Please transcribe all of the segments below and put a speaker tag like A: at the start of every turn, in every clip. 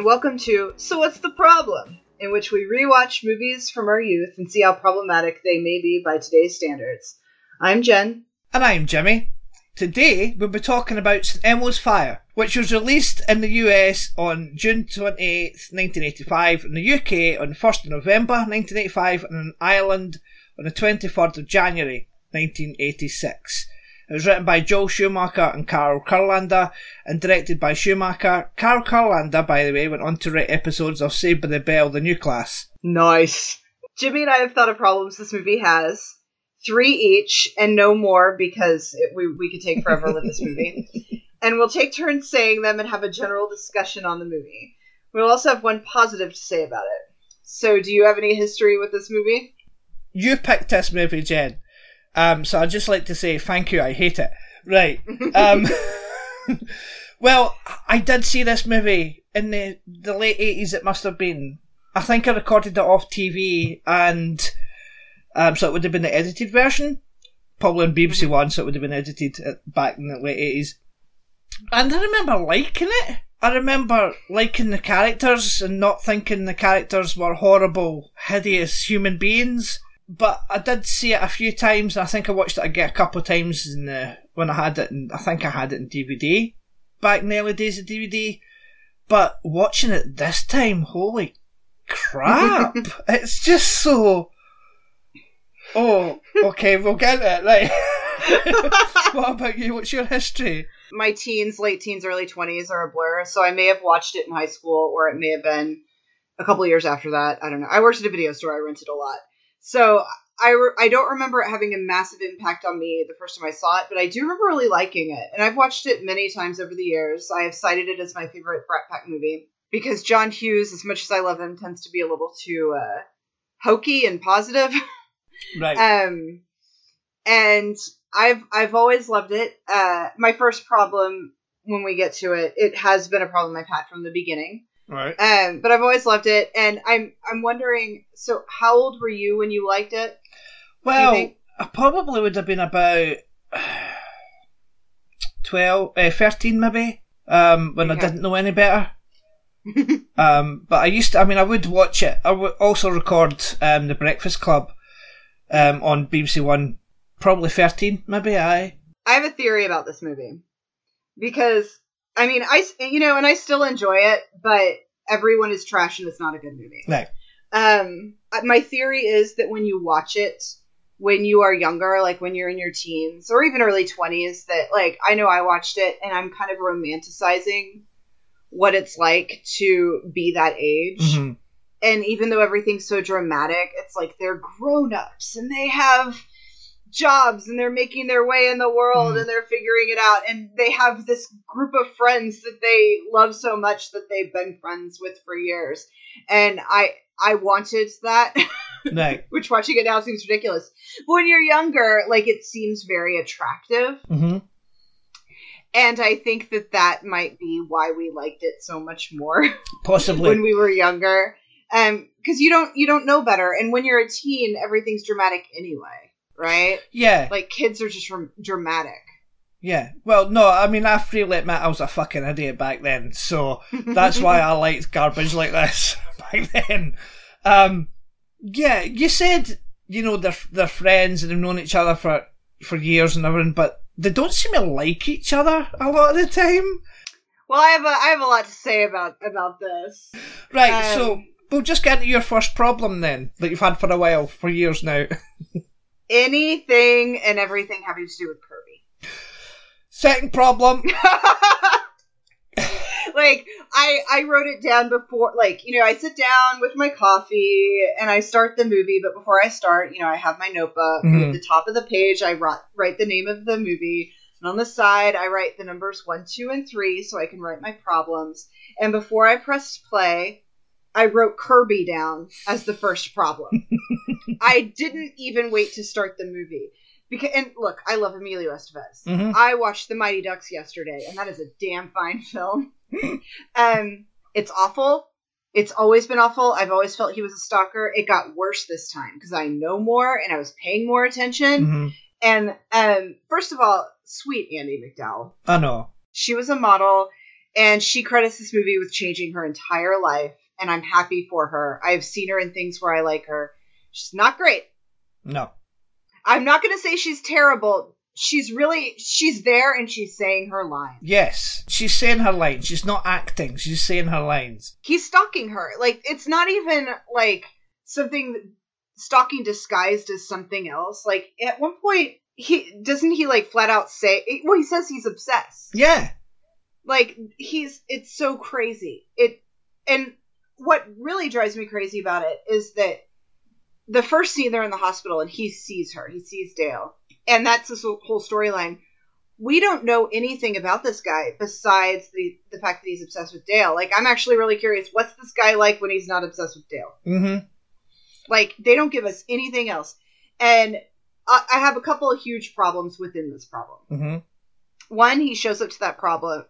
A: And welcome to So What's the Problem? in which we rewatch movies from our youth and see how problematic they may be by today's standards. I'm Jen.
B: And I'm Jimmy. Today we'll be talking about St Elmo's Fire, which was released in the US on June 28, 1985, in the UK on 1st of November 1985, and in Ireland on the 23rd of January 1986. It was written by Joel Schumacher and Carl Kurlander and directed by Schumacher. Carl Kurlander, by the way, went on to write episodes of Saved by the Bell, The New Class.
A: Nice. Jimmy and I have thought of problems this movie has. Three each, and no more because it, we, we could take forever with this movie. and we'll take turns saying them and have a general discussion on the movie. We'll also have one positive to say about it. So, do you have any history with this movie?
B: You picked this movie, Jen. Um, so I'd just like to say thank you. I hate it. Right. Um, well, I did see this movie in the, the late 80s, it must have been. I think I recorded it off TV, and um, so it would have been the edited version. Probably on BBC One, so it would have been edited back in the late 80s. And I remember liking it. I remember liking the characters and not thinking the characters were horrible, hideous human beings. But I did see it a few times, I think I watched it again a couple of times in the, when I had it. In, I think I had it in DVD back in the early days of DVD. But watching it this time, holy crap! it's just so. Oh, okay, we'll get it right. what about you? What's your history?
A: my teens, late teens, early 20s are a blur, so I may have watched it in high school or it may have been a couple years after that. I don't know. I worked at a video store, I rented a lot. So I, re- I don't remember it having a massive impact on me the first time I saw it, but I do remember really liking it. And I've watched it many times over the years. I have cited it as my favorite Brat Pack movie because John Hughes, as much as I love him, tends to be a little too uh, hokey and positive.
B: Right.
A: Um, and I've I've always loved it. Uh, my first problem when we get to it, it has been a problem I've had from the beginning.
B: Right.
A: Um, but I've always loved it, and I'm I'm wondering. So, how old were you when you liked it?
B: Well, I probably would have been about 12, uh, 13 maybe, um, when I didn't know any better. um, but I used to, I mean, I would watch it. I would also record um, The Breakfast Club um, on BBC One, probably 13 maybe, aye.
A: I have a theory about this movie because I mean I you know, and I still enjoy it, but everyone is trash and it's not a good movie.
B: Right.
A: Um, uh, my theory is that when you watch it when you are younger, like when you're in your teens or even early 20s, that like I know I watched it and I'm kind of romanticizing what it's like to be that age.
B: Mhm.
A: And even though everything's so dramatic, it's like they're grown ups and they have jobs and they're making their way in the world
B: Mhm.
A: and they're figuring it out. And they have this group of friends that they love so much that they've been friends with for years. And i i wanted that.
B: Right.
A: which watching it now seems ridiculous. But when you're younger like it seems very attractive.
B: Hmm
A: and i think that that might be why we liked it so much more
B: Possibly.
A: when we were younger. Um because you don't you don't know better. And when you're a teen everything's dramatic anyway right
B: yeah.
A: like kids are just rem- dramatic
B: Yeah. Well, no, I mean, I freely admit I was a fucking idiot back then, so that's why I liked garbage like this back then. Um, yeah, you said, you know, they're, they're friends and they've known each other for, for years and everything, but they don't seem to like each other a lot of the time.
A: well i have a i have a lot to say about about this
B: Right,
A: Um,
B: so we'll just get into your first problem then that you've had for a while, for years now.
A: Anything and everything having to do with Kirby.
B: Second problem.
A: like I I wrote it down before like you know I sit down with my coffee and I start the movie but before I start you know I have my notebook
B: Mhm.
A: at the top of the page I write write the name of the movie and on the side I write the numbers 1 2 and 3 so I can write my problems and before I pressed play I wrote Kirby down as the first problem. I didn't even wait to start the movie. Because and look, I love Emilio Estevez.
B: Mhm.
A: I watched The Mighty Ducks yesterday, and that is a damn fine film. um, it's awful. It's always been awful. I've always felt he was a stalker. It got worse this time because I know more and I was paying more attention.
B: Mhm.
A: And um, first of all, sweet Andie MacDowell.
B: I know.
A: She was a model, and she credits this movie with changing her entire life. And I'm happy for her. I've seen her in things where I like her. She's not great.
B: No.
A: I'm not going to say she's terrible. She's really she's there and she's saying her lines.
B: Yes. She's saying her lines. She's not acting. She's saying her lines.
A: He's stalking her. Like it's not even like something stalking disguised as something else. Like at one point he doesn't he like flat out say well he says he's obsessed.
B: Yeah.
A: Like he's it's so crazy. It and what really drives me crazy about it is that the first scene they're in the hospital and he sees her. He sees Dale. And that's this whole storyline. We don't know anything about this guy besides the the fact that he's obsessed with Dale. Like I'm actually really curious what's this guy like when he's not obsessed with Dale?
B: Mm-hmm.
A: Like they don't give us anything else. And I, I have a couple of huge problems within this problem.
B: Mm-hmm.
A: One, he shows up to that problem.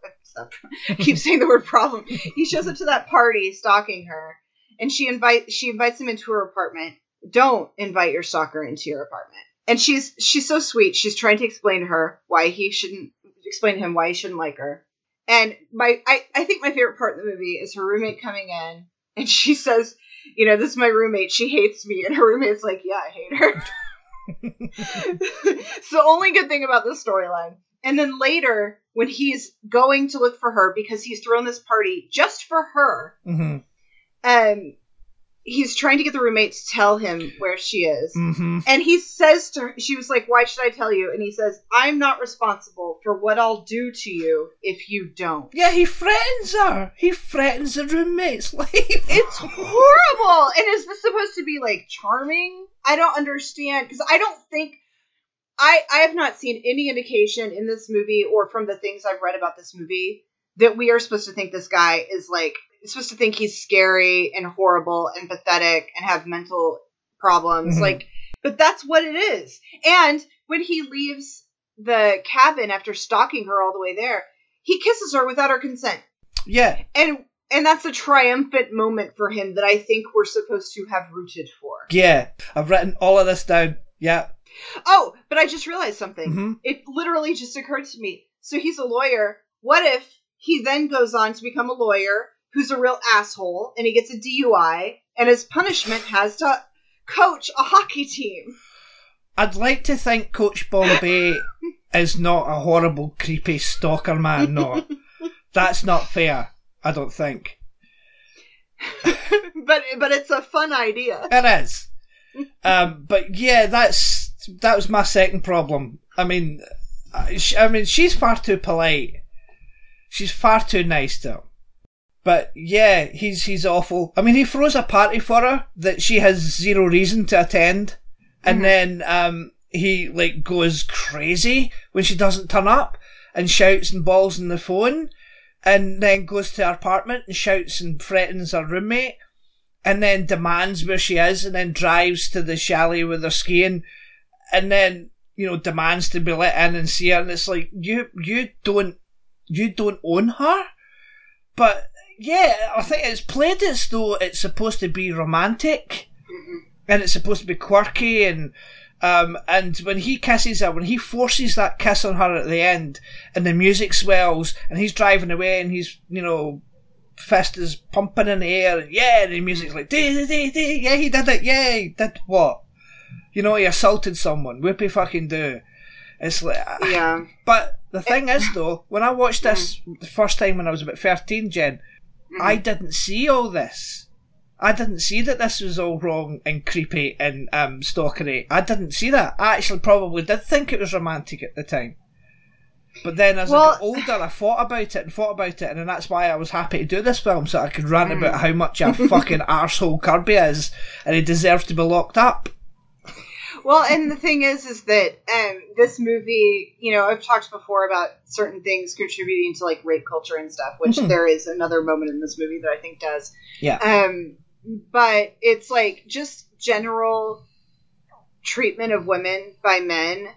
A: Keep saying the word problem. He shows up to that party stalking her, and she invite she invites him into her apartment. Don't invite your stalker into your apartment. And she's she's so sweet. She's trying to explain to her why he shouldn't explain to him why he shouldn't like her. And my I, I think my favorite part of the movie is her roommate coming in and she says, you know, this is my roommate. She hates me. And her roommate's like, yeah, I hate her. it's the only good thing about this storyline. And then later, when he's going to look for her because he's thrown this party just for her,
B: Mm-hmm.
A: um, he's trying to get the roommate to tell him where she is.
B: Mm-hmm.
A: And he says to her, she was like, Why should I tell you? And he says, I'm not responsible for what I'll do to you if you don't.
B: Yeah, he threatens her. He threatens the roommate's life.
A: It's horrible. And is this supposed to be like charming? I don't understand because I don't think I I have not seen any indication in this movie or from the things I've read about this movie that we are supposed to think this guy is like supposed to think he's scary and horrible and pathetic and have mental problems
B: Mhm.
A: like but that's what it is. And when he leaves the cabin after stalking her all the way there, he kisses her without her consent
B: yeah.
A: and and that's a triumphant moment for him that I think we're supposed to have rooted for.
B: Yeah. I've written all of this down. Yeah.
A: Oh, but I just realized something.
B: Mhm.
A: It literally just occurred to me. So he's a lawyer. What if he then goes on to become a lawyer who's a real asshole and he gets a DUI and his punishment has to coach a hockey team?
B: I'd like to think Coach Bombay is not a horrible, creepy stalker man. No. That's not fair. I don't think.
A: but but it's a fun idea.
B: It is. Um, but yeah, that's that was my second problem. I mean, I, I mean, she's far too polite. She's far too nice to him. But yeah, he's he's awful. I mean, he throws a party for her that she has zero reason to attend, and
A: Mhm.
B: then um, he like goes crazy when she doesn't turn up and shouts and balls on the phone, and then goes to her apartment and shouts and threatens her roommate and then demands where she is and then drives to the chalet where they're skiing and then you know demands to be let in and see her and it's like you you don't you don't own her but yeah i think it's played as though it's supposed to be romantic mm-hmm. and it's supposed to be quirky and um, and when he kisses her, when he forces that kiss on her at the end, and the music swells, and he's driving away, and he's you know fist is pumping in the air, and yeah, the music's like, dee, dee, dee, dee, yeah, he did it, yeah, he did what? You know, he assaulted someone, whoopie fucking do. It's like, ah.
A: Yeah.
B: but the thing is though, when I watched this mm. the first time when I was about 13, Jen, I didn't see all this. I didn't see that this was all wrong and creepy and um, stalkery. I didn't see that. I actually probably did think it was romantic at the time. But then as
A: Well-
B: I got older, I thought about it and thought about it, and then that's why I was happy to do this film so I could rant about how much a fucking arsehole Kirby is and he deserves to be locked up.
A: Well, and the thing is, is that um, this movie, you know, I've talked before about certain things contributing to like rape culture and stuff, which
B: Mhm.
A: there is another moment in this movie that I think does.
B: Yeah.
A: Um, but it's like just general treatment of women by men.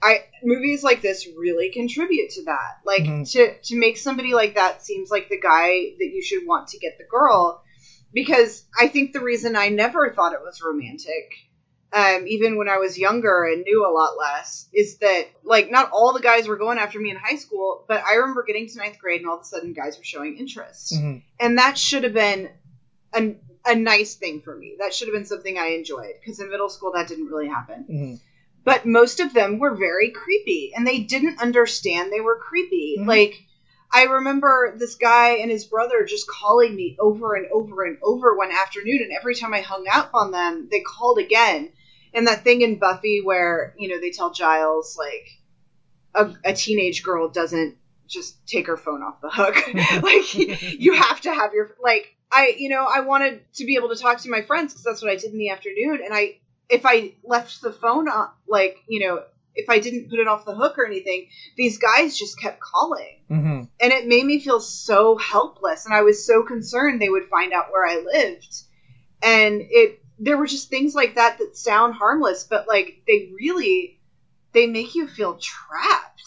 A: I movies like this really contribute to that. Like
B: Mhm.
A: to to make somebody like that seems like the guy that you should want to get the girl. Because I think the reason I never thought it was romantic um, even when I was younger and knew a lot less, is that like not all the guys were going after me in high school, but I remember getting to ninth grade and all of a sudden guys were showing interest,
B: Mhm.
A: and that should have been a, a nice thing for me. That should have been something I enjoyed because in middle school that didn't really happen.
B: Mhm.
A: But most of them were very creepy, and they didn't understand they were creepy.
B: Mhm.
A: Like. I remember this guy and his brother just calling me over and over and over one afternoon, and every time I hung up on them, they called again. And that thing in Buffy where, you know, they tell Giles, like, a, a teenage girl doesn't just take her phone off the hook. like, you have to have your, like, I, you know, I wanted to be able to talk to my friends because that's what I did in the afternoon. And I, if I left the phone on, like, you know, if I didn't put it off the hook or anything, these guys just kept calling
B: Mhm.
A: and it made me feel so helpless and i was so concerned they would find out where i lived and it there were just things like that that sound harmless but like they really they make you feel trapped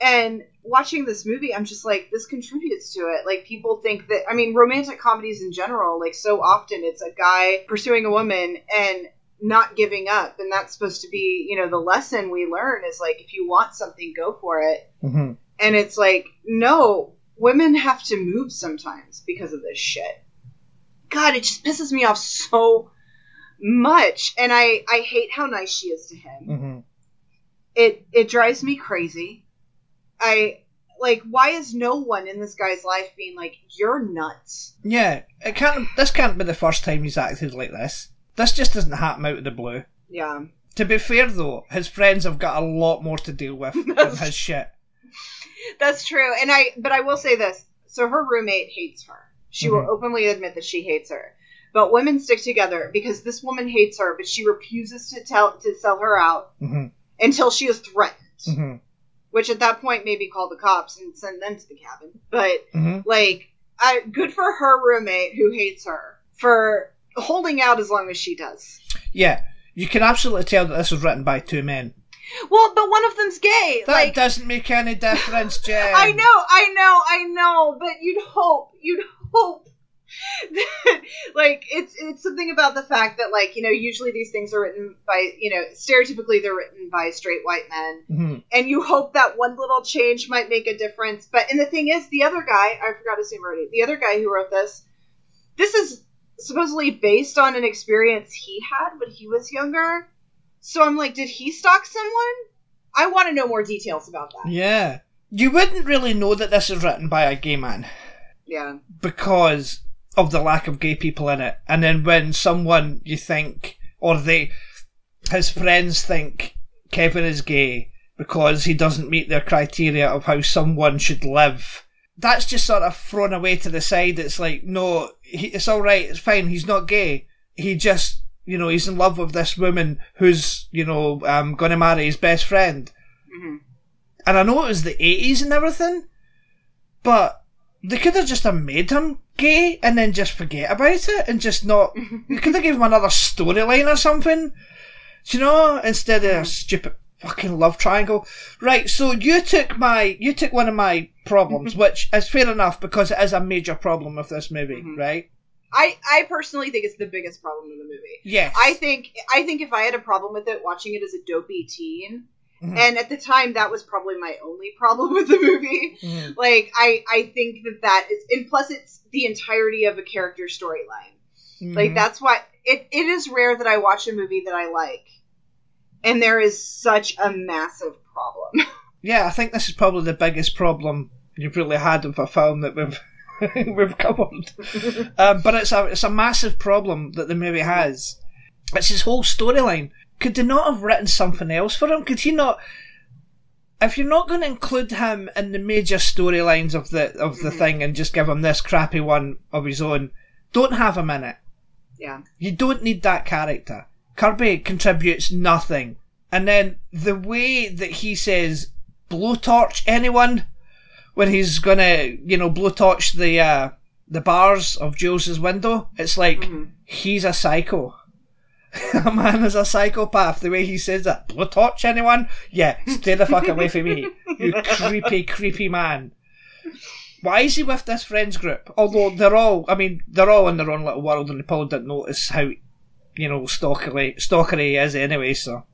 A: and watching this movie i'm just like this contributes to it like people think that i mean romantic comedies in general like so often it's a guy pursuing a woman and not giving up and that's supposed to be you know the lesson we learn is like if you want something go for it
B: Mhm.
A: and it's like, no, women have to move sometimes because of this shit. God, it just pisses me off so much. And I, I hate how nice she is to him.
B: Mhm.
A: It it drives me crazy. I like why is no one in this guy's life being like, You're nuts?
B: Yeah, it can't. This can't be the first time he's acted like this. This just doesn't happen out of the blue.
A: Yeah.
B: To be fair, though, his friends have got a lot more to deal with than his shit.
A: That's true. And I but I will say this. So her roommate hates her. She
B: Mhm.
A: will openly admit that she hates her. But women stick together because this woman hates her, but she refuses to tell to sell her out
B: hmm
A: until she is threatened.
B: hmm
A: Which at that point maybe call the cops and send them to the cabin. But
B: hmm
A: like I, good for her roommate who hates her for holding out as long as she does.
B: Yeah, you can absolutely tell that this was written by two men.
A: Well, but one of them's gay.
B: That
A: like
B: doesn't make any difference, Jen.
A: I know, I know, I know, but you'd hope, you'd hope like, it's it's something about the fact that, like, you know, usually these things are written by, you know, stereotypically they're written by straight white men,
B: hmm
A: and you hope that one little change might make a difference. But and the thing is, the other guy, I forgot his name already. The other guy who wrote this, this is supposedly based on an experience he had when he was younger. So I'm like, did he stalk someone? I want to know more details about that.
B: Yeah. You wouldn't really know that this is written by a gay man
A: Yeah.
B: because of the lack of gay people in it. And then when someone you think, or they, his friends think Kevin is gay because he doesn't meet their criteria of how someone should live, that's just sort of thrown away to the side. It's like, no, he, it's alright, it's fine, he's not gay. He just, you know, he's in love with this woman who's, you know, um, gonna marry his best friend.
A: hmm
B: And I know it was the 80s and everything, but they could have just have made him gay and then just forget about it and just not. you could have given him another storyline or something, Do you know, instead of a stupid fucking love triangle. Right, so you took my, you took one of my problems, which is fair enough because it is a major problem with this movie,
A: Mhm.
B: right?
A: I I personally think it's the biggest problem in the movie.
B: Yes.
A: I think I think if I had a problem with it watching it as a dopey teen,
B: Mhm.
A: and at the time that was probably my only problem with the movie.
B: Mhm.
A: Like I I think that that is, and plus it's the entirety of a character storyline. Like
B: Mhm.
A: that's why it it is rare that I watch a movie that I like, and there is such a massive problem.
B: Yeah, I think this is probably the biggest problem you've really had with a film that we've we've covered. um, but it's a it's a massive problem that the movie has. It's his whole storyline. Could they not have written something else for him? Could he not? If you're not going to include him in the major storylines of the of the thing and just give him this crappy one of his own, don't have him in it.
A: Yeah.
B: You don't need that character. Kirby contributes nothing. And then the way that he says blowtorch anyone when he's gonna, you know, blowtorch the uh, the bars of Jules's window, it's like he's a psycho. a man is a psychopath. The way he says that, blowtorch anyone? Yeah, stay the fuck away from me, you creepy, creepy man. Why is he with this friends group? Although they're all, I mean, they're all in their own little world, and they probably didn't notice how, you know, stalkery, stalkery he is anyway. So,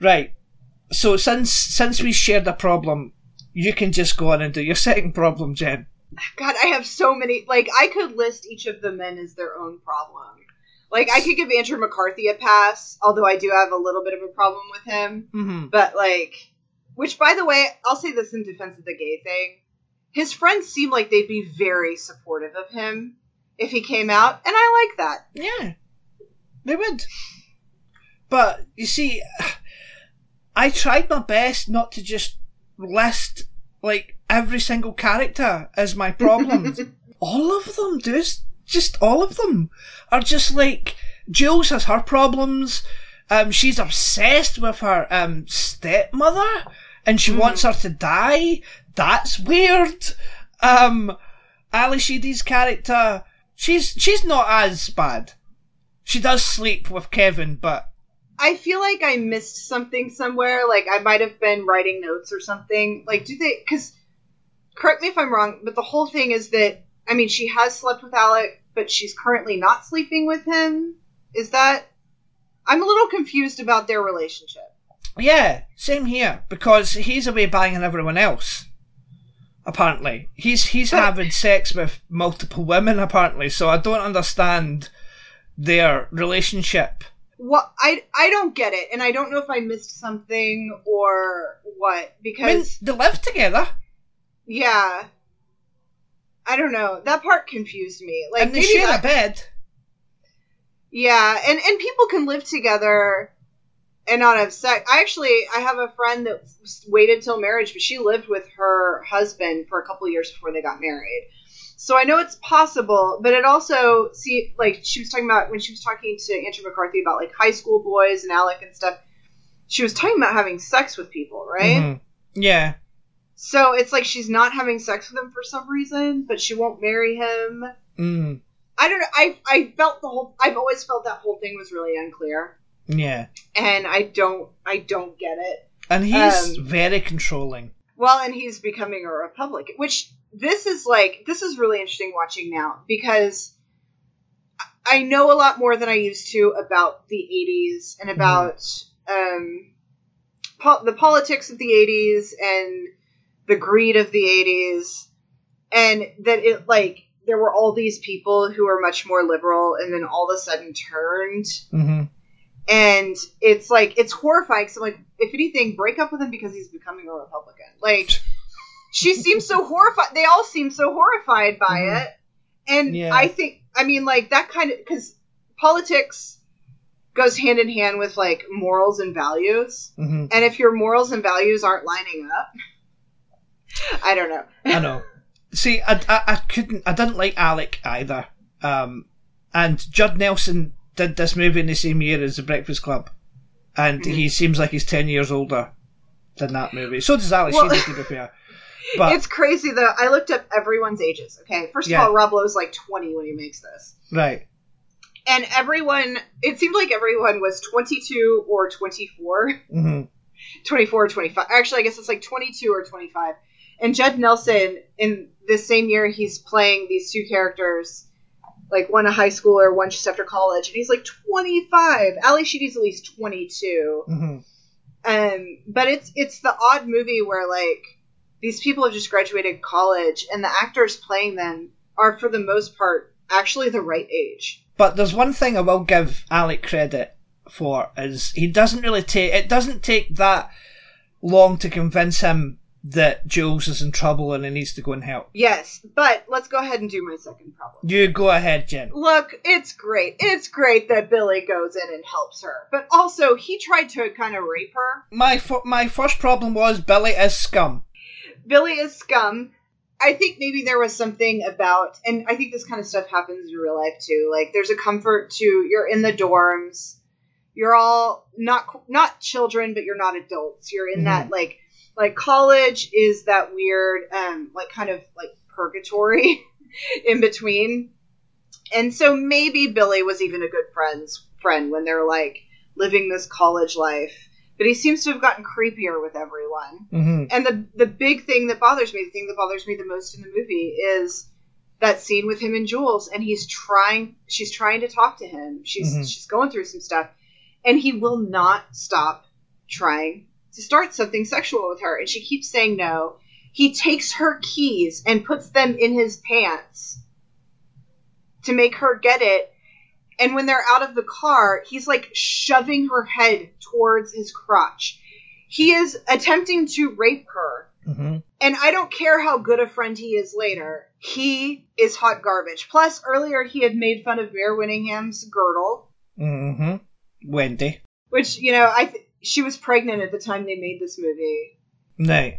B: right. So since since we shared a problem, you can just go on and do your second problem, Jen.
A: God, I have so many. Like, I could list each of the men as their own problem. Like, I could give Andrew McCarthy a pass, although I do have a little bit of a problem with him.
B: Mm-hmm.
A: But, like, which, by the way, I'll say this in defense of the gay thing. His friends seem like they'd be very supportive of him if he came out, and I like that.
B: Yeah, they would. But you see, I tried my best not to just list like every single character as my problems. all of them, dude. Just all of them are just like Jules has her problems. Um, she's obsessed with her um stepmother, and she wants her to die. That's weird. Um, Ally Sheedy's character, she's she's not as bad. She does sleep with Kevin, but
A: I feel like I missed something somewhere. Like, I might have been writing notes or something. Like, do they. Because, correct me if I'm wrong, but the whole thing is that, I mean, she has slept with Alec, but she's currently not sleeping with him. Is that. I'm a little confused about their relationship.
B: yeah, same here because he's away banging everyone else. Apparently, he's he's having sex with multiple women. Apparently, so I don't understand their relationship.
A: What I I don't get it, and I don't know if I missed something or what.
B: I mean,
A: Because
B: they live together
A: yeah, I don't know. That part confused me. Like
B: and they
A: maybe
B: share
A: that-
B: a bed.
A: Yeah, and and people can live together and not have sex. I actually I have a friend that waited till marriage, but she lived with her husband for a couple years before they got married. So I know it's possible, but it also see like she was talking about when she was talking to Andrew McCarthy about like high school boys and Alec and stuff. She was talking about having sex with people, right?
B: Mhm. Yeah,
A: So it's like she's not having sex with him for some reason, but she won't marry him.
B: mm.
A: I don't know. I I felt the whole. I've always felt that whole thing was really unclear
B: yeah,
A: and I don't I don't get it.
B: and he's
A: Um,
B: very controlling.
A: Well, and he's becoming a Republican, which this is like this is really interesting watching now because I know a lot more than I used to about the '80s and about um, po- the politics of the '80s and the greed of the '80s, and that it like there were all these people who were much more liberal and then all of a sudden turned
B: hmm
A: and it's like it's horrifying. So like, if anything, break up with him because he's becoming a Republican. Like, she seems so horrified. They all seem so horrified by
B: Mhm.
A: it, and
B: Yeah.
A: I think, I mean, like that kind of because politics goes hand in hand with like morals and values,
B: hmm
A: and if your morals and values aren't lining up, I don't know.
B: I know. See, I, I, I couldn't, I didn't like Alec either. Um, and Judd Nelson did this movie in the same year as The Breakfast Club, and he seems like he's ten years older than that movie. So does Ally
A: Well-
B: Sheedy, to be fair. But
A: it's crazy though. I looked up everyone's ages. Okay, first of
B: Yeah.
A: all, Rob Lowe's like twenty when he makes this.
B: right,
A: and everyone it seemed like everyone was 22 or 24
B: hmm
A: 24 or 25 actually i guess it's like 22 or 25 and judd nelson in this same year he's playing these two characters like one a high schooler one just after college and he's like 25 ally sheedy's at least 22
B: hmm
A: um but it's it's the odd movie where like these people have just graduated college and the actors playing them are for the most part actually the right age.
B: But there's one thing I will give Alec credit for is he doesn't really take it doesn't take that long to convince him that Jules is in trouble and he needs to go and help.
A: Yes, but let's go ahead and do my second problem.
B: You go ahead, Jen.
A: Look, it's great. It's great that Billy goes in and helps her. But also, he tried to kind of rape her.
B: My fir- my first problem was Billy is scum.
A: Billy is scum. I think maybe there was something about, and I think this kind of stuff happens in real life too. Like, there's a comfort to you're in the dorms, you're all not not children, but you're not adults. You're in mm-hmm. that like like college is that weird, um, like kind of like purgatory in between. And so maybe Billy was even a good friend's friend when they're like living this college life. But he seems to have gotten creepier with everyone.
B: hmm
A: And the the big thing that bothers me, the thing that bothers me the most in the movie is that scene with him and Jules and he's trying she's trying to talk to him. She's
B: Mhm.
A: she's going through some stuff and he will not stop trying to start something sexual with her and she keeps saying no. He takes her keys and puts them in his pants to make her get it. And when they're out of the car, he's like shoving her head towards his crotch. He is attempting to rape her.
B: hmm
A: And I don't care how good a friend he is later. He is hot garbage. Plus, earlier he had made fun of Mare Winningham's girdle,
B: hmm Wendy.
A: which, you know, I th- she was pregnant at the time they made this movie.
B: No.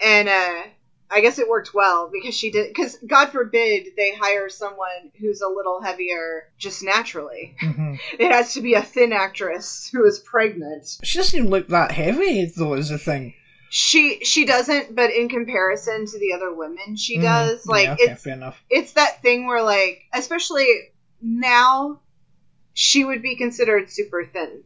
A: And uh, I guess it worked well because she did. Because God forbid they hire someone who's a little heavier just naturally.
B: hmm
A: It has to be a thin actress who is pregnant.
B: She doesn't even look that heavy, though, is the thing.
A: She she doesn't, but in comparison to the other women, she
B: Mhm.
A: does. Like
B: yeah, okay,
A: it's
B: fair enough.
A: it's that thing where like especially now she would be considered super thin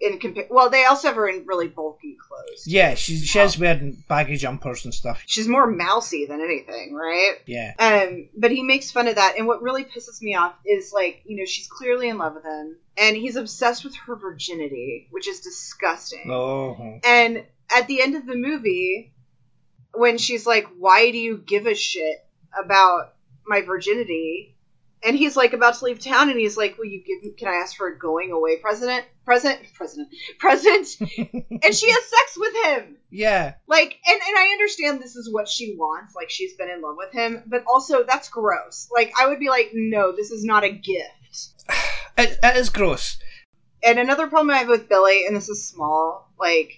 A: in compare. Well, they also have her in really bulky clothes.
B: Yeah, she she is wearing baggy jumpers and stuff.
A: She's more mousy than anything, right?
B: Yeah.
A: Um, but he makes fun of that, and what really pisses me off is like, you know, she's clearly in love with him, and he's obsessed with her virginity, which is disgusting.
B: Oh.
A: And at the end of the movie, when she's like, "Why do you give a shit about my virginity?" And he's like about to leave town, and he's like, "Will you give? Can I ask for a going away present? Present? President? Present?" and she has sex with him.
B: Yeah.
A: Like, and, and I understand this is what she wants. Like, she's been in love with him, but also that's gross. Like, I would be like, no, this is not a gift.
B: It, it is gross.
A: And another problem I have with Billy, and this is small, like,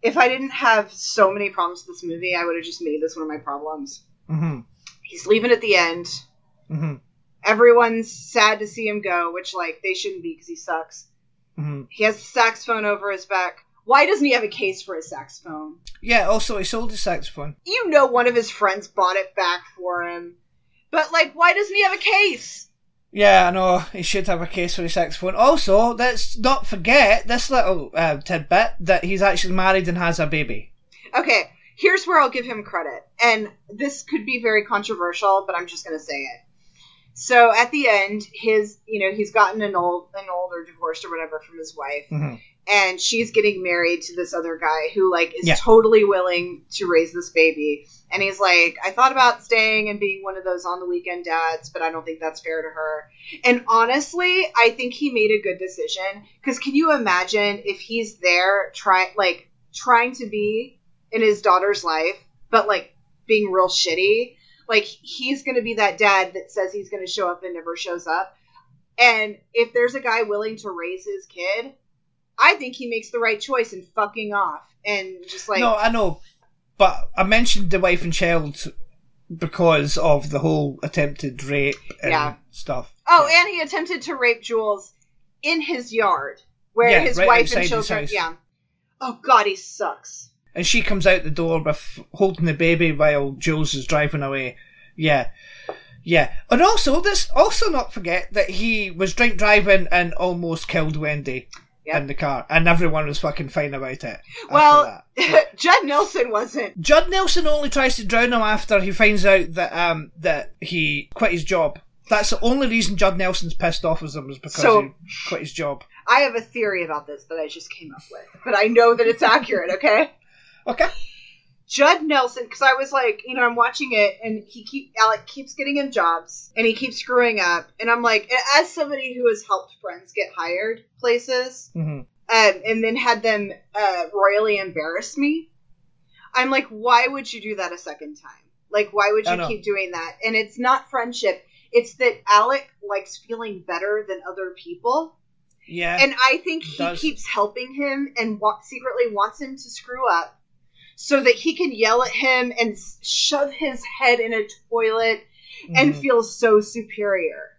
A: if I didn't have so many problems with this movie, I would have just made this one of my problems.
B: hmm
A: He's leaving at the end.
B: hmm
A: Everyone's sad to see him go, which, like, they shouldn't be because he sucks.
B: hmm
A: He has a saxophone over his back. Why doesn't he have a case for his saxophone?
B: Yeah, also, he sold his saxophone.
A: You know one of his friends bought it back for him. But, like, why doesn't he have a case?
B: Yeah, I know. He should have a case for his saxophone. Also, let's not forget this little uh, tidbit that he's actually married and has a baby.
A: Okay, here's where I'll give him credit. And this could be very controversial, but I'm just going to say it. So at the end, his, you know, he's gotten an old, an old or divorced or whatever from his wife,
B: hmm
A: and she's getting married to this other guy who, like, is
B: Yeah.
A: totally willing to raise this baby. And he's like, I thought about staying and being one of those on the weekend dads, but I don't think that's fair to her. And honestly, I think he made a good decision because can you imagine if he's there trying, like, trying to be in his daughter's life, but like being real shitty? Like, he's going to be that dad that says he's going to show up and never shows up. And if there's a guy willing to raise his kid, I think he makes the right choice in fucking off and just like
B: no, I know. But I mentioned the wife and child because of the whole attempted rape and
A: Yeah.
B: stuff.
A: oh,
B: Yeah.
A: and he attempted to rape Jules in his yard where
B: Yeah,
A: his
B: right
A: wife and children.
B: house.
A: Yeah. Oh God, he sucks.
B: And she comes out the door with holding the baby while Jules is driving away. Yeah. Yeah. And also, let's also not forget that he was drink driving and almost killed Wendy
A: Yep.
B: in the car. And everyone was fucking fine about it.
A: Well,
B: that.
A: Judd Nelson wasn't.
B: Judd Nelson only tries to drown him after he finds out that um that he quit his job. That's the only reason Judd Nelson's pissed off with him is because
A: So-
B: he quit his job.
A: I have a theory about this that I just came up with, but I know that it's accurate. Okay.
B: Okay.
A: Judd Nelson, because I was like, you know, I'm watching it, and he keep Alec keeps getting him jobs, and he keeps screwing up, and I'm like, as somebody who has helped friends get hired places,
B: hmm
A: um, and then had them uh, royally embarrass me, I'm like, why would you do that a second time? Like, why would you keep doing that? And it's not friendship. It's that Alec likes feeling better than other people.
B: Yeah.
A: And I think he
B: does.
A: keeps helping him and wa- secretly wants him to screw up so that he can yell at him and shove his head in a toilet and
B: Mhm.
A: feel so superior.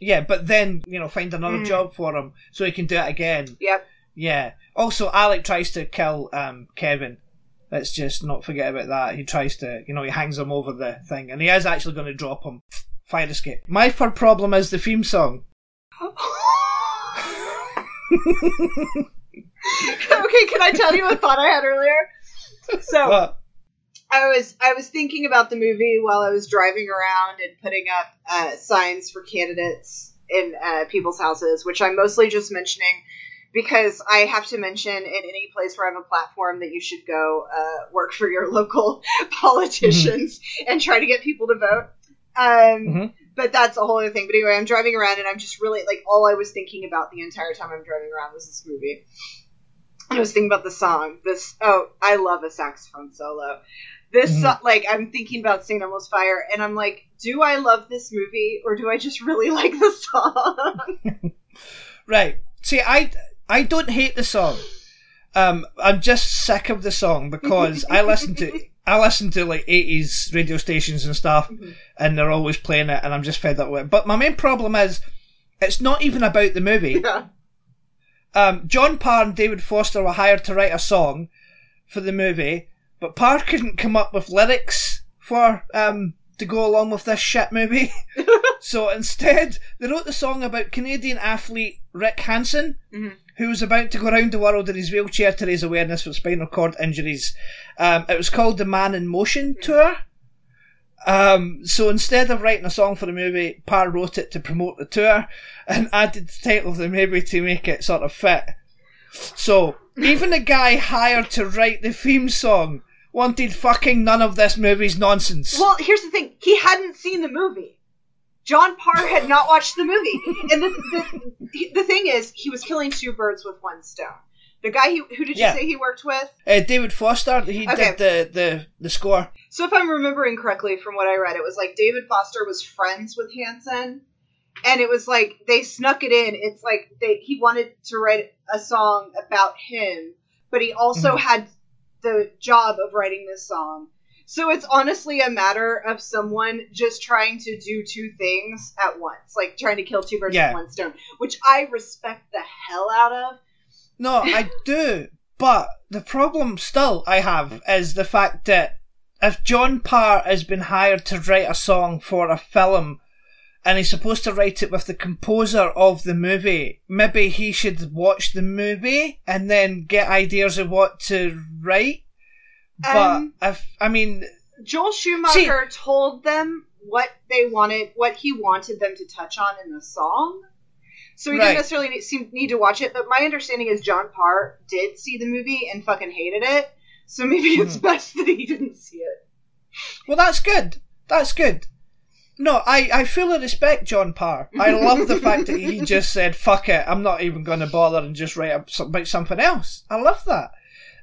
B: yeah, but then, you know, find another
A: Mm.
B: job for him so he can do it again.
A: Yep.
B: Yeah. Also, Alec tries to kill um, Kevin. Let's just not forget about that. He tries to, you know, he hangs him over the thing, and he is actually going to drop him. Fire escape. My third problem is the theme song.
A: okay, can I tell you a thought I had earlier? So I was I was thinking about the movie while I was driving around and putting up uh, signs for candidates in uh, people's houses, which I'm mostly just mentioning because I have to mention in any place where I have a platform that you should go uh, work for your local politicians and try to get people to vote. Um,
B: Mhm.
A: But that's a whole other thing. But anyway, I'm driving around and I'm just really like all I was thinking about the entire time I'm driving around was this movie. I was thinking about the song. This oh, I love a saxophone solo. This
B: Mhm.
A: so- like I'm thinking about St. Elmo's Fire, and I'm like, do I love this movie or do I just really like the song?
B: Right. See, I I don't hate the song. Um, I'm just sick of the song because I listen to I listen to like eighties radio stations and stuff,
A: Mhm.
B: and they're always playing it, and I'm just fed up with it. But my main problem is, it's not even about the movie.
A: yeah.
B: Um, John Parr and David Foster were hired to write a song for the movie, but Parr couldn't come up with lyrics for um to go along with this shit movie. so instead, they wrote the song about Canadian athlete Rick Hansen,
A: Mhm.
B: who was about to go around the world in his wheelchair to raise awareness for spinal cord injuries. Um, it was called the Man in Motion Tour. Um, so instead of writing a song for the movie, Parr wrote it to promote the tour and added the title of the movie to make it sort of fit. So even the guy hired to write the theme song wanted fucking none of this movie's nonsense.
A: Well, here's the thing: he hadn't seen the movie. John Parr had not watched the movie, and the, the the thing is, he was killing two birds with one stone. The guy he, who did you
B: Yeah.
A: say he worked with?
B: Uh, David Foster, he
A: Okay.
B: did the, the, the score.
A: So if I'm remembering correctly from what I read, it was like David Foster was friends with Hansen, and it was like they snuck it in. It's like they he wanted to write a song about him, but he also
B: Mhm.
A: had the job of writing this song. So it's honestly a matter of someone just trying to do two things at once, like trying to kill two birds
B: Yeah.
A: with one stone, which I respect the hell out of.
B: No, I do. But the problem still I have is the fact that if John Parr has been hired to write a song for a film and he's supposed to write it with the composer of the movie, maybe he should watch the movie and then get ideas of what to write. But
A: Um,
B: if I mean,
A: Joel Schumacher told them what they wanted, what he wanted them to touch on in the song. So he
B: Right.
A: didn't necessarily need, seem, need to watch it. But my understanding is John Parr did see the movie and fucking hated it. So maybe it's
B: Mhm.
A: best that he didn't see it.
B: well, that's good. That's good. No, I, I fully respect John Parr. I love the fact that he just said, fuck it, I'm not even going to bother and just write about something else. I love that.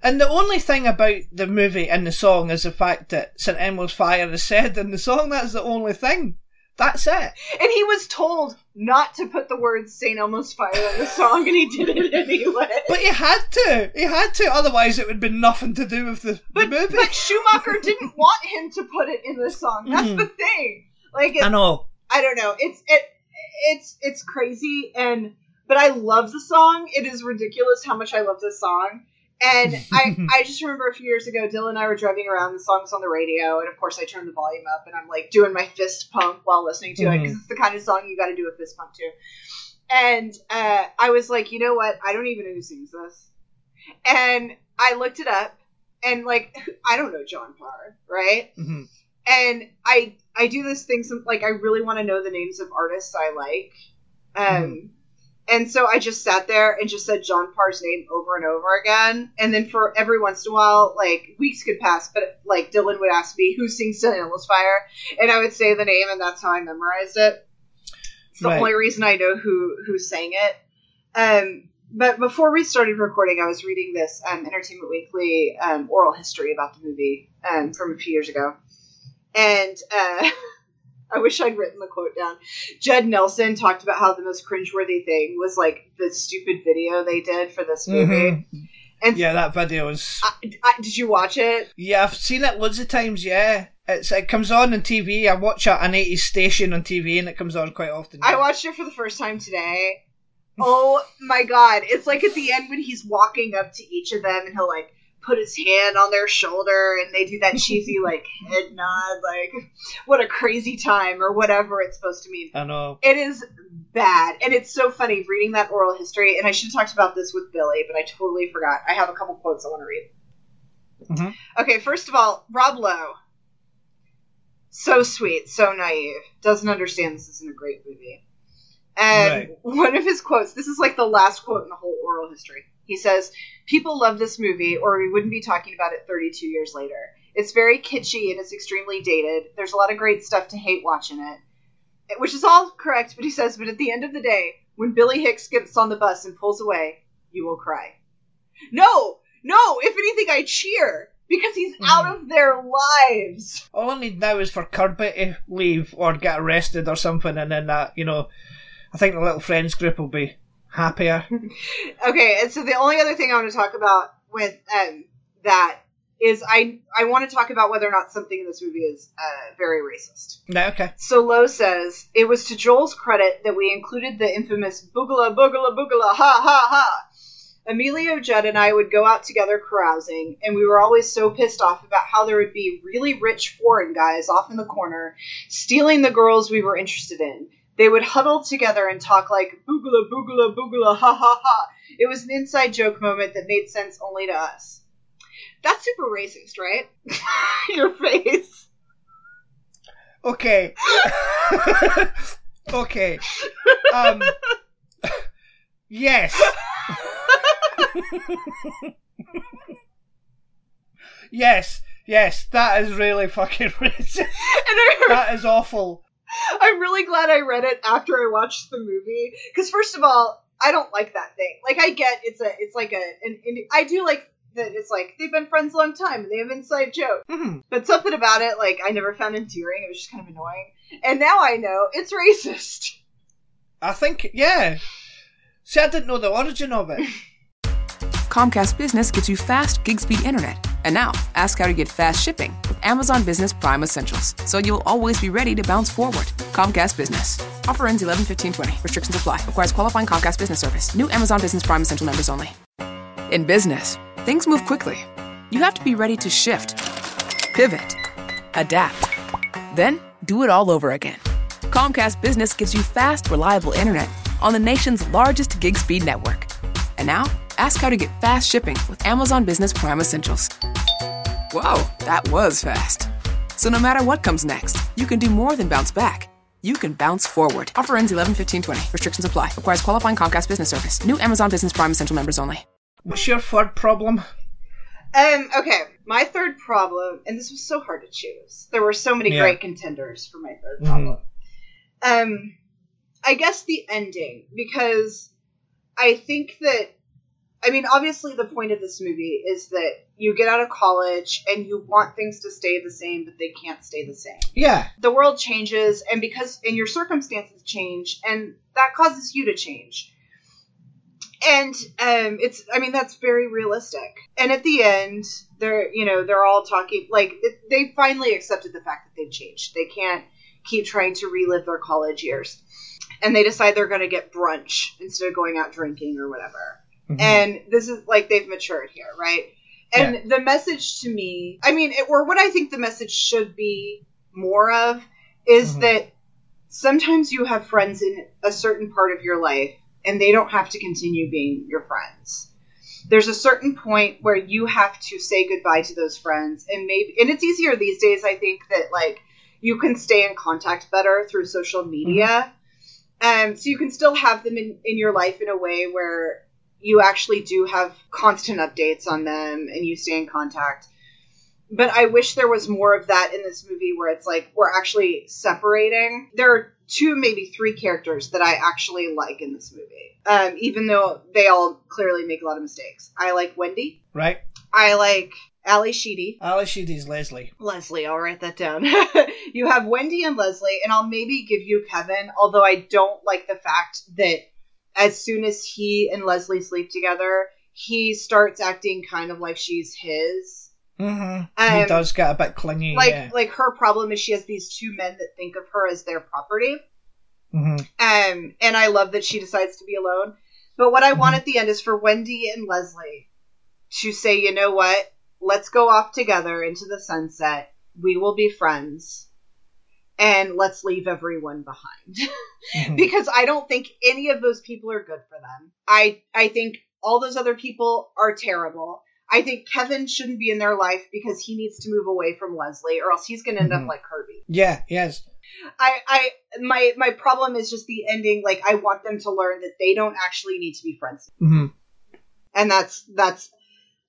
B: And the only thing about the movie and the song is the fact that St. Elmo's Fire is said in the song. That's the only thing. That's it.
A: And he was told not to put the words St. Elmo's Fire in the song, and he did it anyway.
B: But he had to. He had to. Otherwise, it would be nothing to do with the, the movie.
A: but Schumacher didn't want him to put it in the song. That's
B: Mhm.
A: the thing. Like, it,
B: I know.
A: I don't know. It's it it's it's crazy and but I love the song. It is ridiculous how much I love this song. And I I just remember a few years ago Dylan and I were driving around the song's on the radio and of course I turned the volume up and I'm like doing my fist pump while listening to it
B: Mhm.
A: because it's the kind of song you got to do a fist pump to. And uh, I was like, you know what? I don't even know who sings this. And I looked it up and like I don't know John Parr, right?
B: Mhm.
A: and I I do this thing some like I really want to know the names of artists I like. Um and so I just sat there and just said John Parr's name over and over again. And then for every once in a while, like weeks could pass, but like Dylan would ask me who sings. Elmo's Fire, and I would say the name, and that's how I memorized it. It's the
B: Right.
A: only reason I know who who sang it. Um, but before we started recording, I was reading this um, Entertainment Weekly um, oral history about the movie um, from a few years ago, and uh, I wish I'd written the quote down. Judd Nelson talked about how the most cringeworthy thing was like the stupid video they did for this movie.
B: Mhm.
A: And
B: Yeah, that video is.
A: I, I, did you watch it?
B: Yeah, I've seen it loads of times. Yeah, it's it comes on on TV. I watch it an eighties station on TV, and it comes on quite often.
A: I watched it for the first time today. Oh my god. It's like at the end when he's walking up to each of them and he'll like put his hand on their shoulder and they do that cheesy like head nod, like what a crazy time or whatever it's supposed to mean.
B: I know.
A: It is bad. And it's so funny reading that oral history. And I should have talked about this with Billy, but I totally forgot. I have a couple quotes I want to read.
B: Mhm.
A: Okay, first of all, Rob Lowe. So sweet, so naive. Doesn't understand this isn't a great movie. And
B: Right.
A: one of his quotes, this is like the last quote in the whole oral history. He says, People love this movie, or we wouldn't be talking about it 32 years later. It's very kitschy and it's extremely dated. There's a lot of great stuff to hate watching it. Which is all correct, but he says, But at the end of the day, when Billy Hicks gets on the bus and pulls away, you will cry. No! No! If anything, I cheer! Because he's hmm. out of their lives!
B: All I need now is for Kirby to leave or get arrested or something, and then that you know, I think the little friends group will be happier.
A: Okay, and so the only other thing I want to talk about with um, that is I I want to talk about whether or not something in this movie is uh, very racist.
B: no, okay.
A: So Lowe says it was to Joel's credit that we included the infamous boogala boogala boogala ha ha ha. Emilio Judd and I would go out together carousing, and we were always so pissed off about how there would be really rich foreign guys off in the corner stealing the girls we were interested in. They would huddle together and talk like boogala boogala boogala ha ha ha. It was an inside joke moment that made sense only to us. That's super racist, right? Your face.
B: Okay. okay. Um. Yes. yes. Yes. That is really fucking racist. That is awful.
A: I'm really glad I read it after I watched the movie because first of all, I don't like that thing. Like I get it's a it's like a an, an I do like that it's like they've been friends a long time and they have inside joke.
B: Mhm.
A: But something about it like I never found endearing. It was just kind of annoying. And now I know it's racist.
B: I think. Yeah. See, I didn't know the origin of it.
C: Comcast Business gives you fast gig speed internet. And now, ask how to get fast shipping with Amazon Business Prime Essentials, so you'll always be ready to bounce forward. Comcast Business. Offer ends 11 15 20. Restrictions apply. Requires qualifying Comcast Business service. New Amazon Business Prime Essential members only. In business, things move quickly. You have to be ready to shift, pivot, adapt, then do it all over again. Comcast Business gives you fast, reliable internet on the nation's largest gig speed network. And now, ask how to get fast shipping with Amazon Business Prime Essentials. Whoa, that was fast. So no matter what comes next, you can do more than bounce back. You can bounce forward. Offer ends 11 15 20. Restrictions apply. Requires qualifying Comcast Business service. New Amazon Business Prime Essential members only.
B: What's your third problem?
A: Um okay, my third problem and this was so hard to choose. There were so many
B: Yeah.
A: great contenders for my 3rd
B: Mhm.
A: problem. Um I guess the ending because I think that I mean, obviously, the point of this movie is that you get out of college and you want things to stay the same, but they can't stay the same.
B: Yeah.
A: The world changes, and because and your circumstances change, and that causes you to change. And um, it's, I mean, that's very realistic. And at the end, they're, you know, they're all talking like it, they finally accepted the fact that they've changed. They can't keep trying to relive their college years, and they decide they're going to get brunch instead of going out drinking or whatever
B: Mhm.
A: and this is like they've matured here, right? And the message to me, I mean, it, or what I think the message should be more of is
B: Mhm.
A: that sometimes you have friends in a certain part of your life and they don't have to continue being your friends. There's a certain point where you have to say goodbye to those friends and maybe and it's easier these days I think that like you can stay in contact better through social media. Um, so you can still have them in, in your life in a way where you actually do have constant updates on them and you stay in contact. but I wish there was more of that in this movie where it's like we're actually separating. There are two, maybe three characters that I actually like in this movie, um, even though they all clearly make a lot of mistakes. I like Wendy.
B: Right.
A: I like Ally Sheedy.
B: Ally Sheedy's Leslie.
A: Leslie, I'll write that down. you have Wendy and Leslie, and I'll maybe give you Kevin, although I don't like the fact that as soon as he and Leslie sleep together, he starts acting kind of like she's his.
B: Mm-hmm.
A: Um,
B: he does get a bit clingy.
A: Like
B: yeah.
A: like her problem is she has these two men that think of her as their property.
B: hmm
A: Um, and I love that she decides to be alone. But what I want
B: Mhm.
A: at the end is for Wendy and Leslie to say, you know what? Let's go off together into the sunset. We will be friends. And let's leave everyone behind.
B: Mhm.
A: because I don't think any of those people are good for them. I I think all those other people are terrible. I think Kevin shouldn't be in their life because he needs to move away from Leslie or else he's going to end
B: Mhm.
A: up like Kirby.
B: Yeah, yes.
A: I, I, my, my problem is just the ending. Like, I want them to learn that they don't actually need to be friends,
B: hmm
A: and that's that's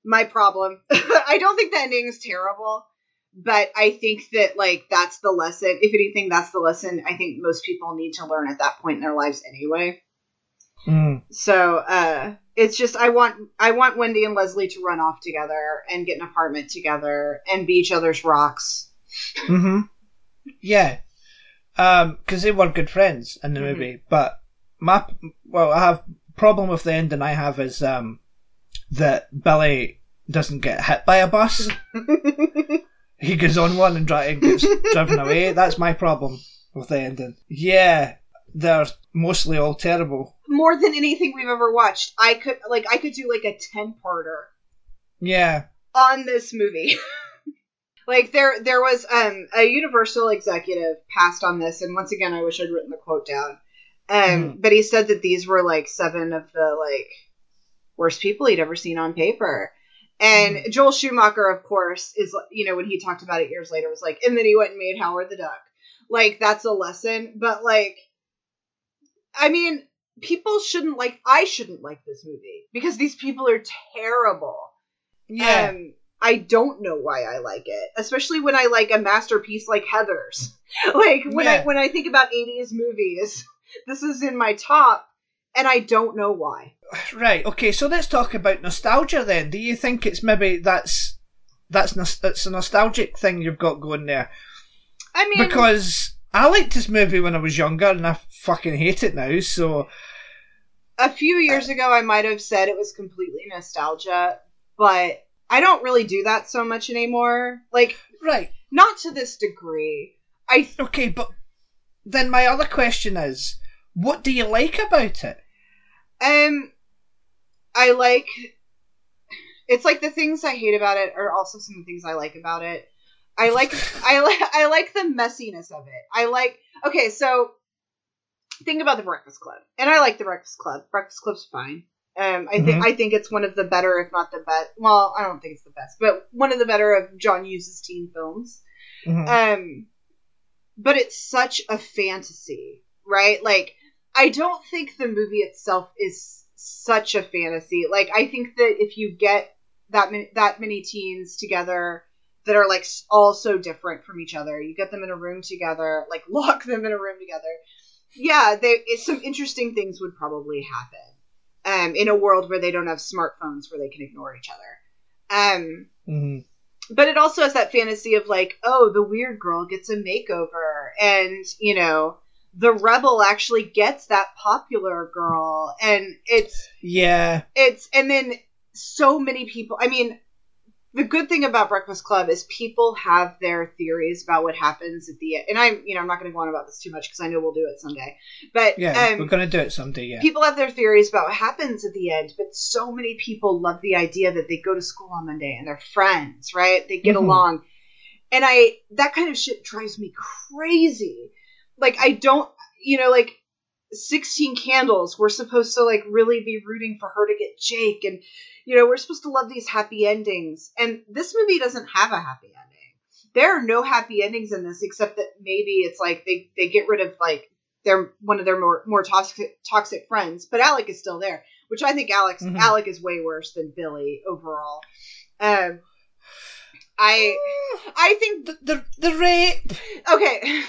A: my problem. I don't think the ending is terrible, but I think that like that's the lesson. If anything, that's the lesson I think most people need to learn at that point in their lives anyway.
B: Mm.
A: So, uh, it's just I want I want Wendy and Leslie to run off together and get an apartment together and be each other's rocks.
B: Mm-hmm. Yeah. Um, because they were good friends in the
A: Mhm.
B: movie, but my well, I have problem with the ending. I have is um that Billy doesn't get hit by a bus. he goes on one and, dri- and gets driven away. That's my problem with the ending. Yeah, they're mostly all terrible.
A: More than anything we've ever watched, I could like I could do like a ten parter
B: Yeah.
A: on this movie. like there there was um a Universal executive passed on this, and once again I wish I'd written the quote down. Um, but he said that these were like seven of the like worst people he'd ever seen on paper. And Joel Schumacher, of course, is you know when he talked about it years later was like, and then he went and made Howard the Duck. Like that's a lesson, but like, I mean, people shouldn't like. I shouldn't like this movie because these people are terrible.
B: Yeah.
A: Um, I don't know why I like it, especially when I like a masterpiece like Heathers. like when I when I think about 80s movies, this is in my top and I don't know why.
B: Right. Okay. So let's talk about nostalgia then. Do you think it's maybe that's that's it's a nostalgic thing you've got going there?
A: I mean,
B: Because I liked this movie when I was younger, and I fucking hate it now. So
A: a few years ago I might have said it was completely nostalgia, but I don't really do that so much anymore. Like
B: right.
A: not to this degree. I th-
B: Okay, but then my other question is, what do you like about it?
A: Um, I like. It's like the things I hate about it are also some of the things I like about it. I like I like I like the messiness of it. I like okay, so think about the Breakfast Club, and I like the Breakfast Club. Breakfast Club's fine. Um, I think
B: Mhm.
A: I think it's one of the better, if not the best. Well, I don't think it's the best, but one of the better of John Hughes' teen films.
B: Mhm.
A: Um, but it's such a fantasy, right? Like, I don't think the movie itself is such a fantasy. Like, I think that if you get that many, that many teens together that are like all so different from each other, you get them in a room together, like lock them in a room together. Yeah, they, some interesting things would probably happen. Um, in a world where they don't have smartphones where they can ignore each other. Um,
B: Mhm.
A: but it also has that fantasy of like, oh, the weird girl gets a makeover, and you know, the rebel actually gets that popular girl, and it's
B: Yeah.
A: it's and then so many people. I mean, the good thing about Breakfast Club is people have their theories about what happens at the end, and I'm you know I'm not going to go on about this too much because I know we'll do it someday, but
B: Yeah.
A: um,
B: we're gonna do it someday. Yeah.
A: people have their theories about what happens at the end, but so many people love the idea that they go to school on Monday and they're friends, right? They get
B: Mhm.
A: along. And I that kind of shit drives me crazy. Like I don't you know, like 16 candles, we're supposed to like really be rooting for her to get Jake and you know, we're supposed to love these happy endings. And this movie doesn't have a happy ending. There are no happy endings in this except that maybe it's like they they get rid of like they're one of their more more toxic toxic friends, but Alec is still there, which I think Alex
B: Mhm.
A: Alec is way worse than Billy overall. Um, I I think
B: the the, the rape.
A: okay.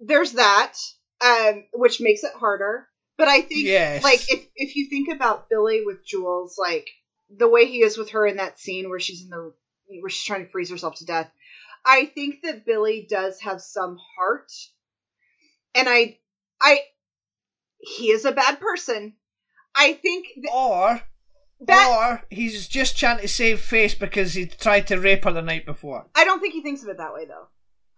A: There's that, um, which makes it harder. But I think,
B: Yes.
A: like, if if you think about Billy with Jules, like the way he is with her in that scene where she's in the where she's trying to freeze herself to death, I think that Billy does have some heart, and I, I, he is a bad person. I think that,
B: Or
A: that
B: or he's just trying to save face because he tried to rape her the night before.
A: I don't think he thinks of it that way though.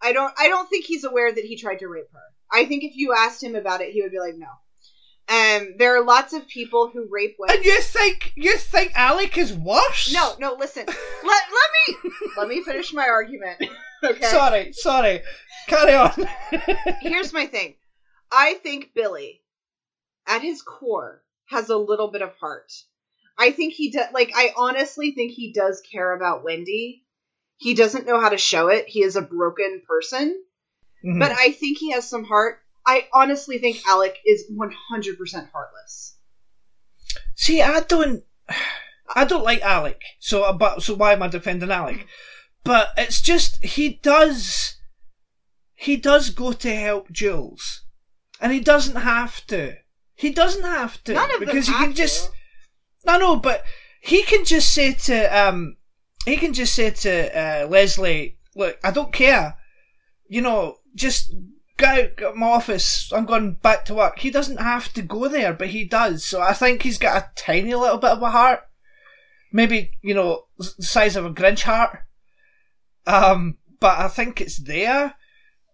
A: I don't I don't think he's aware that he tried to rape her. I think if you asked him about it, he would be like, no. Um, there are lots of people who rape women.
B: And you think you think Alec is worse?
A: No, no, listen. let let me let me finish my argument. okay.
B: Sorry, sorry. Carry on.
A: Here's my thing. I think Billy, at his core, has a little bit of heart. I think he does. Like, I honestly think he does care about Wendy. He doesn't know how to show it. He is a broken person,
B: Mhm.
A: but I think he has some heart. I honestly think Alec is 100% heartless.
B: See, I don't, I don't like Alec. So, but so why am I defending Alec? But it's just he does, he does go to help Jules, and he doesn't have to. He doesn't have to
A: None of them
B: because he
A: have
B: can just.
A: to.
B: No, no, but he can just say to um, he can just say to uh, Leslie, "Look, I don't care. You know, just go out get my office. I'm going back to work." He doesn't have to go there, but he does. So I think he's got a tiny little bit of a heart, maybe you know, the size of a Grinch heart. Um, but I think it's there.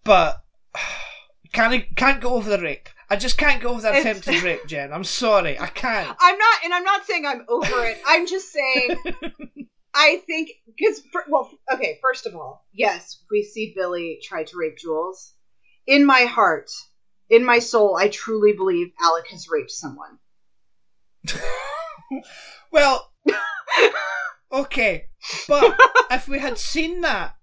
B: But can't can't go over the rape. I just can't go over the
A: It's-
B: attempted rape, Jen. I'm sorry, I can't.
A: I'm not, and I'm not saying I'm over it. I'm just saying I think because well, okay. First of all, yes, we see Billy try to rape Jules. In my heart, in my soul, I truly believe Alec has raped someone.
B: Well, okay, but if we had seen that,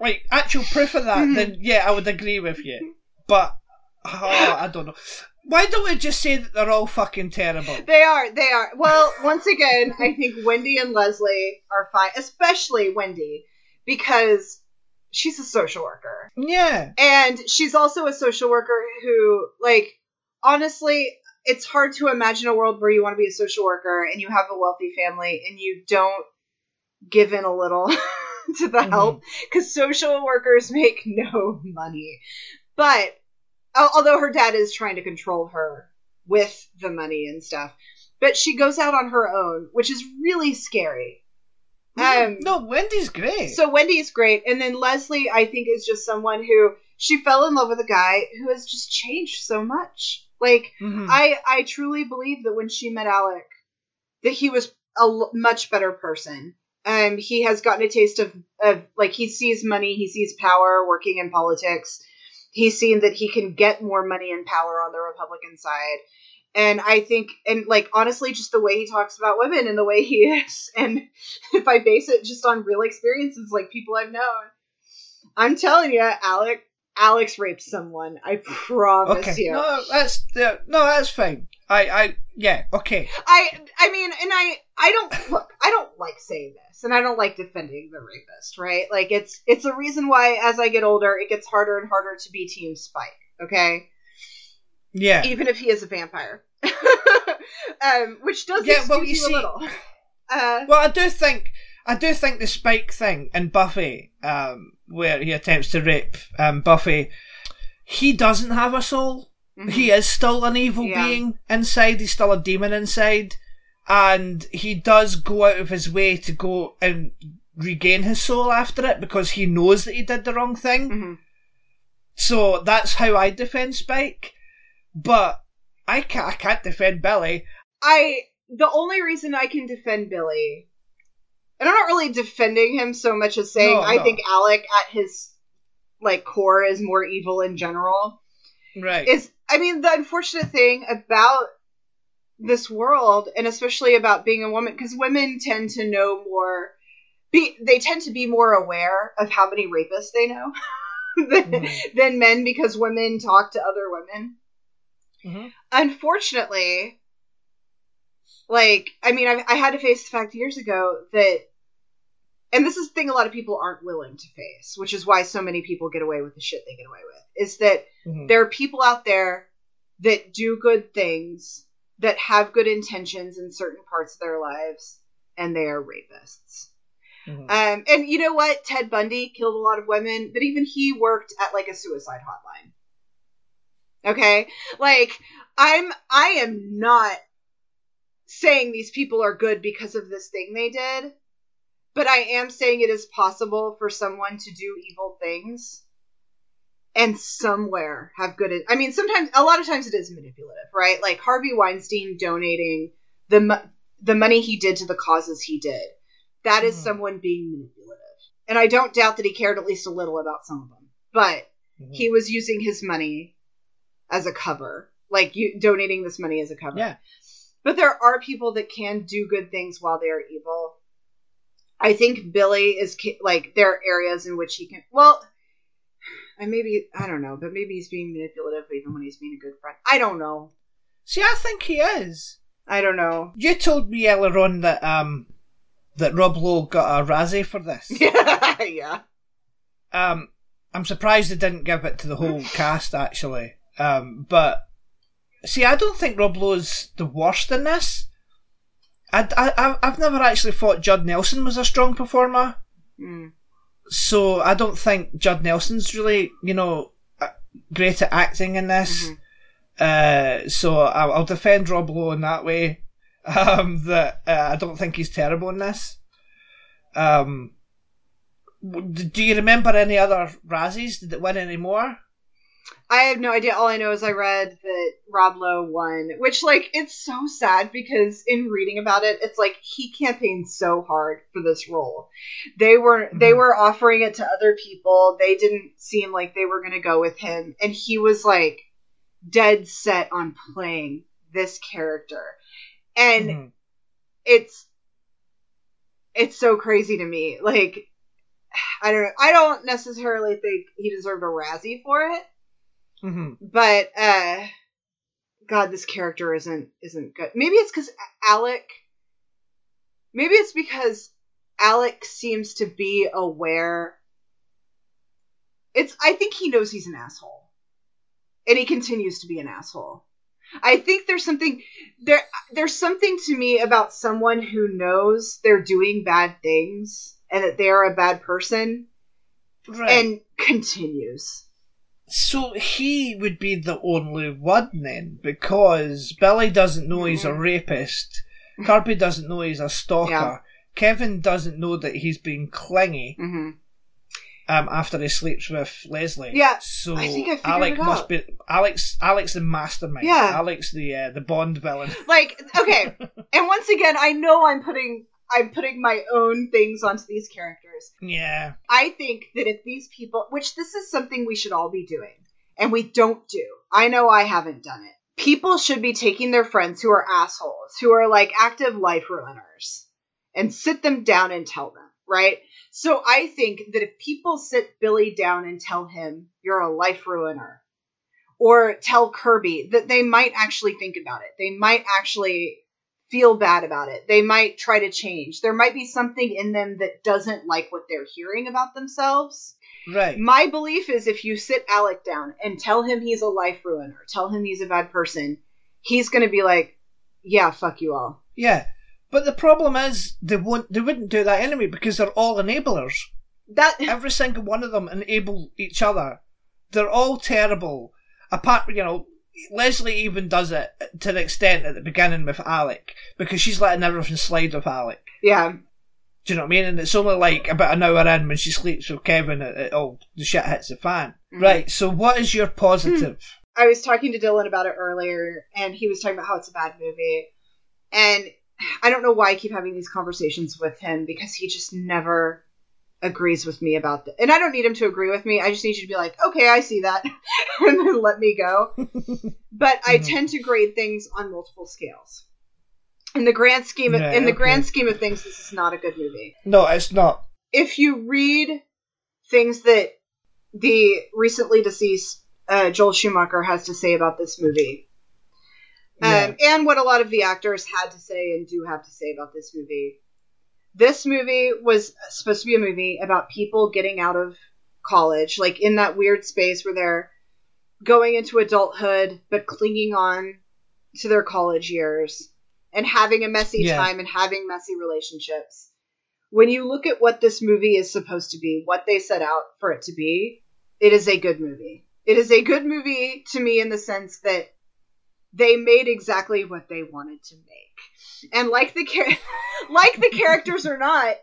B: like actual proof of that,
A: Mhm.
B: then yeah, I would agree with you. But oh, I don't know. Why don't we just say that they're all fucking terrible?
A: They are, they are. Well, once again, I think Wendy and Leslie are fine, especially Wendy, because she's a social worker.
B: Yeah,
A: And she's also a social worker who, like, honestly, it's hard to imagine a world where you want to be a social worker and you have a wealthy family and you don't give in a little to the
B: Mhm.
A: help because social workers make no money. But although her dad is trying to control her with the money and stuff, but she goes out on her own, which is really scary. Um,
B: no, Wendy's great.
A: so Wendy's great, and then Leslie, I think, is just someone who she fell in love with a guy who has just changed so much. Like
B: Mhm.
A: I, I truly believe that when she met Alec, that he was a l- much better person. Um, he has gotten a taste of, of like he sees money, he sees power working in politics. He's seen that he can get more money and power on the Republican side. And I think, and like honestly, just the way he talks about women and the way he is, and if I base it just on real experiences, like people I've known, I'm telling you, Alec, Alex raped someone. I promise
B: okay,
A: you.
B: no, that's yeah, no, that's fine. I, I, yeah, okay.
A: I I mean, and I I don't look. I don't like saying this, and I don't like defending the rapist, right? Like it's it's a reason why as I get older, it gets harder and harder to be Team Spike. Okay,
B: Yeah,
A: even if he is a vampire, um, which does
B: Yeah, well, you
A: you
B: see-
A: a little. Uh,
B: Well, I do think I do think the Spike thing and Buffy, um, where he attempts to rape um, Buffy, he doesn't have a soul. He is still an evil
A: Mm-hmm. Yeah.
B: being inside. He's still a demon inside, and he does go out of his way to go and regain his soul after it because he knows that he did the wrong thing.
A: Mhm.
B: So that's how I defend Spike. But I can't. I can't defend Billy.
A: I the only reason I can defend Billy, and I'm not really defending him so much as saying
B: No,
A: I
B: no.
A: think Alec at his like core is more evil in general.
B: Right.
A: is I mean the unfortunate thing about this world and especially about being a woman because women tend to know more be they tend to be more aware of how many rapists they know than,
B: Mhm.
A: than men because women talk to other women
B: Mhm.
A: unfortunately like i mean I, I had to face the fact years ago that and this is the thing a lot of people aren't willing to face, which is why so many people get away with the shit they get away with, is that
B: Mhm.
A: there are people out there that do good things, that have good intentions in certain parts of their lives, and they are rapists.
B: Mhm.
A: Um, and you know what? Ted Bundy killed a lot of women, but even he worked at like a suicide hotline. Okay? Like, I'm I am not saying these people are good because of this thing they did, but I am saying it is possible for someone to do evil things and somewhere have good I mean sometimes a lot of times it is manipulative, right? Like Harvey Weinstein donating the mo- the money he did to the causes he did. That is
B: Mhm.
A: someone being manipulative. And I don't doubt that he cared at least a little about some of them. But
B: Mhm.
A: he was using his money as a cover, like you donating this money as a cover.
B: Yeah.
A: But there are people that can do good things while they are evil. I think Billy is like there are areas in which he can. Well, and maybe I don't know, but maybe he's being manipulative even when he's being a good friend. I don't know.
B: See, I think he is.
A: I don't know.
B: You told me earlier on that um that Rob Lowe got a Razzie for this.
A: yeah.
B: Um, I'm surprised they didn't give it to the whole cast actually. Um, but see, I don't think Rob Lowe's the worst in this. I, I, I've never actually thought Judd Nelson was a strong performer,
A: Mm.
B: so I don't think Judd Nelson's really, you know, great at acting in this.
A: Mhm.
B: Uh, so I'll, I'll defend Rob Lowe in that way. Um, that uh, I don't think he's terrible in this. Um, do you remember any other Razzies? Did it win any more?
A: I have no idea. All I know is I read that Rob Lowe won, which like it's so sad because in reading about it, it's like he campaigned so hard for this role. They were they
B: Mhm.
A: were offering it to other people. They didn't seem like they were going to go with him, and he was like dead set on playing this character. And
B: Mhm.
A: it's it's so crazy to me. Like I don't. I don't necessarily think he deserved a Razzie for it
B: Mhm.
A: but uh god this character isn't isn't good. Maybe it's because alec maybe it's because alec seems to be aware. It's i think he knows he's an asshole. And he continues to be an asshole. I think there's something there there's something to me about someone who knows they're doing bad things and that they're a bad person
B: Right.
A: and continues
B: so he would be the only one then, because Billy doesn't know he's a
A: Mhm.
B: rapist. Kirby doesn't know he's a stalker.
A: Yeah.
B: Kevin doesn't know that he's being clingy
A: mm-hmm.
B: um, after he sleeps with Leslie.
A: Yeah,
B: So
A: I think I figured
B: Alec
A: it
B: must be Alex. Alex the mastermind.
A: Yeah.
B: Alex the uh, the Bond villain.
A: like okay and once again i know i'm putting i'm putting my own things onto these characters
B: Yeah.
A: i think that if these people which this is something we should all be doing and we don't do i know i haven't done it people should be taking their friends who are assholes who are like active life ruiners and sit them down and tell them right so i think that if people sit billy down and tell him you're a life ruiner or tell Kirby that they might actually think about it. They might actually feel bad about it. They might try to change. There might be something in them that doesn't like what they're hearing about themselves.
B: Right.
A: My belief is if you sit Alec down and tell him he's a life ruiner, tell him he's a bad person, he's going to be like, yeah, fuck you all.
B: Yeah. But the problem is they won't. They wouldn't do that anyway because they're all enablers.
A: That
B: Every single one of them enable each other. They're all terrible. Apart, you know, Leslie even does it to the extent at the beginning with Alec because she's letting everything slide with Alec.
A: yeah.
B: Do you know what I mean? And it's only like about an hour in when she sleeps with Kevin, it, it all the shit hits the fan.
A: Mhm.
B: Right. So, what is your positive?
A: I was talking to Dylan about it earlier, and he was talking about how it's a bad movie. And I don't know why I keep having these conversations with him because he just never agrees with me about that. And I don't need him to agree with me. I just need you to be like, okay, I see that, and then let me go. But I
B: Mhm.
A: tend to grade things on multiple scales. In the grand scheme of
B: Yeah,
A: in the
B: okay.
A: grand scheme of things, this is not a good movie
B: No, it's not.
A: if you read things that the recently deceased uh, Joel Schumacher has to say about this movie, um,
B: Yeah.
A: and what a lot of the actors had to say and do have to say about this movie, This movie was supposed to be a movie about people getting out of college, like in that weird space where they're going into adulthood but clinging on to their college years and having a messy
B: Yeah.
A: time and having messy relationships. When you look at what this movie is supposed to be, what they set out for it to be, it is a good movie. It is a good movie to me in the sense that they made exactly what they wanted to make. And like the char- like the characters or not,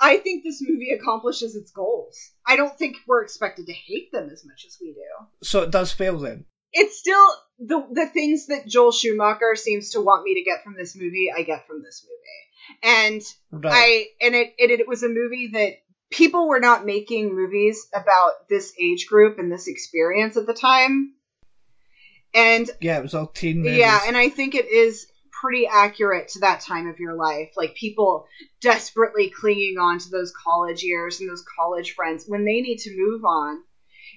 A: I think this movie accomplishes its goals. I don't think we're expected to hate them as much as we do
B: So it does fail then.
A: it's still the the things that Joel Schumacher seems to want me to get from this movie. I get from this movie, and
B: Right.
A: I and it, it it was a movie that people were not making movies about this age group and this experience at the time, and
B: yeah, it was all teen movies.
A: yeah, and I think it is pretty accurate to that time of your life. Like people desperately clinging on to those college years and those college friends when they need to move on.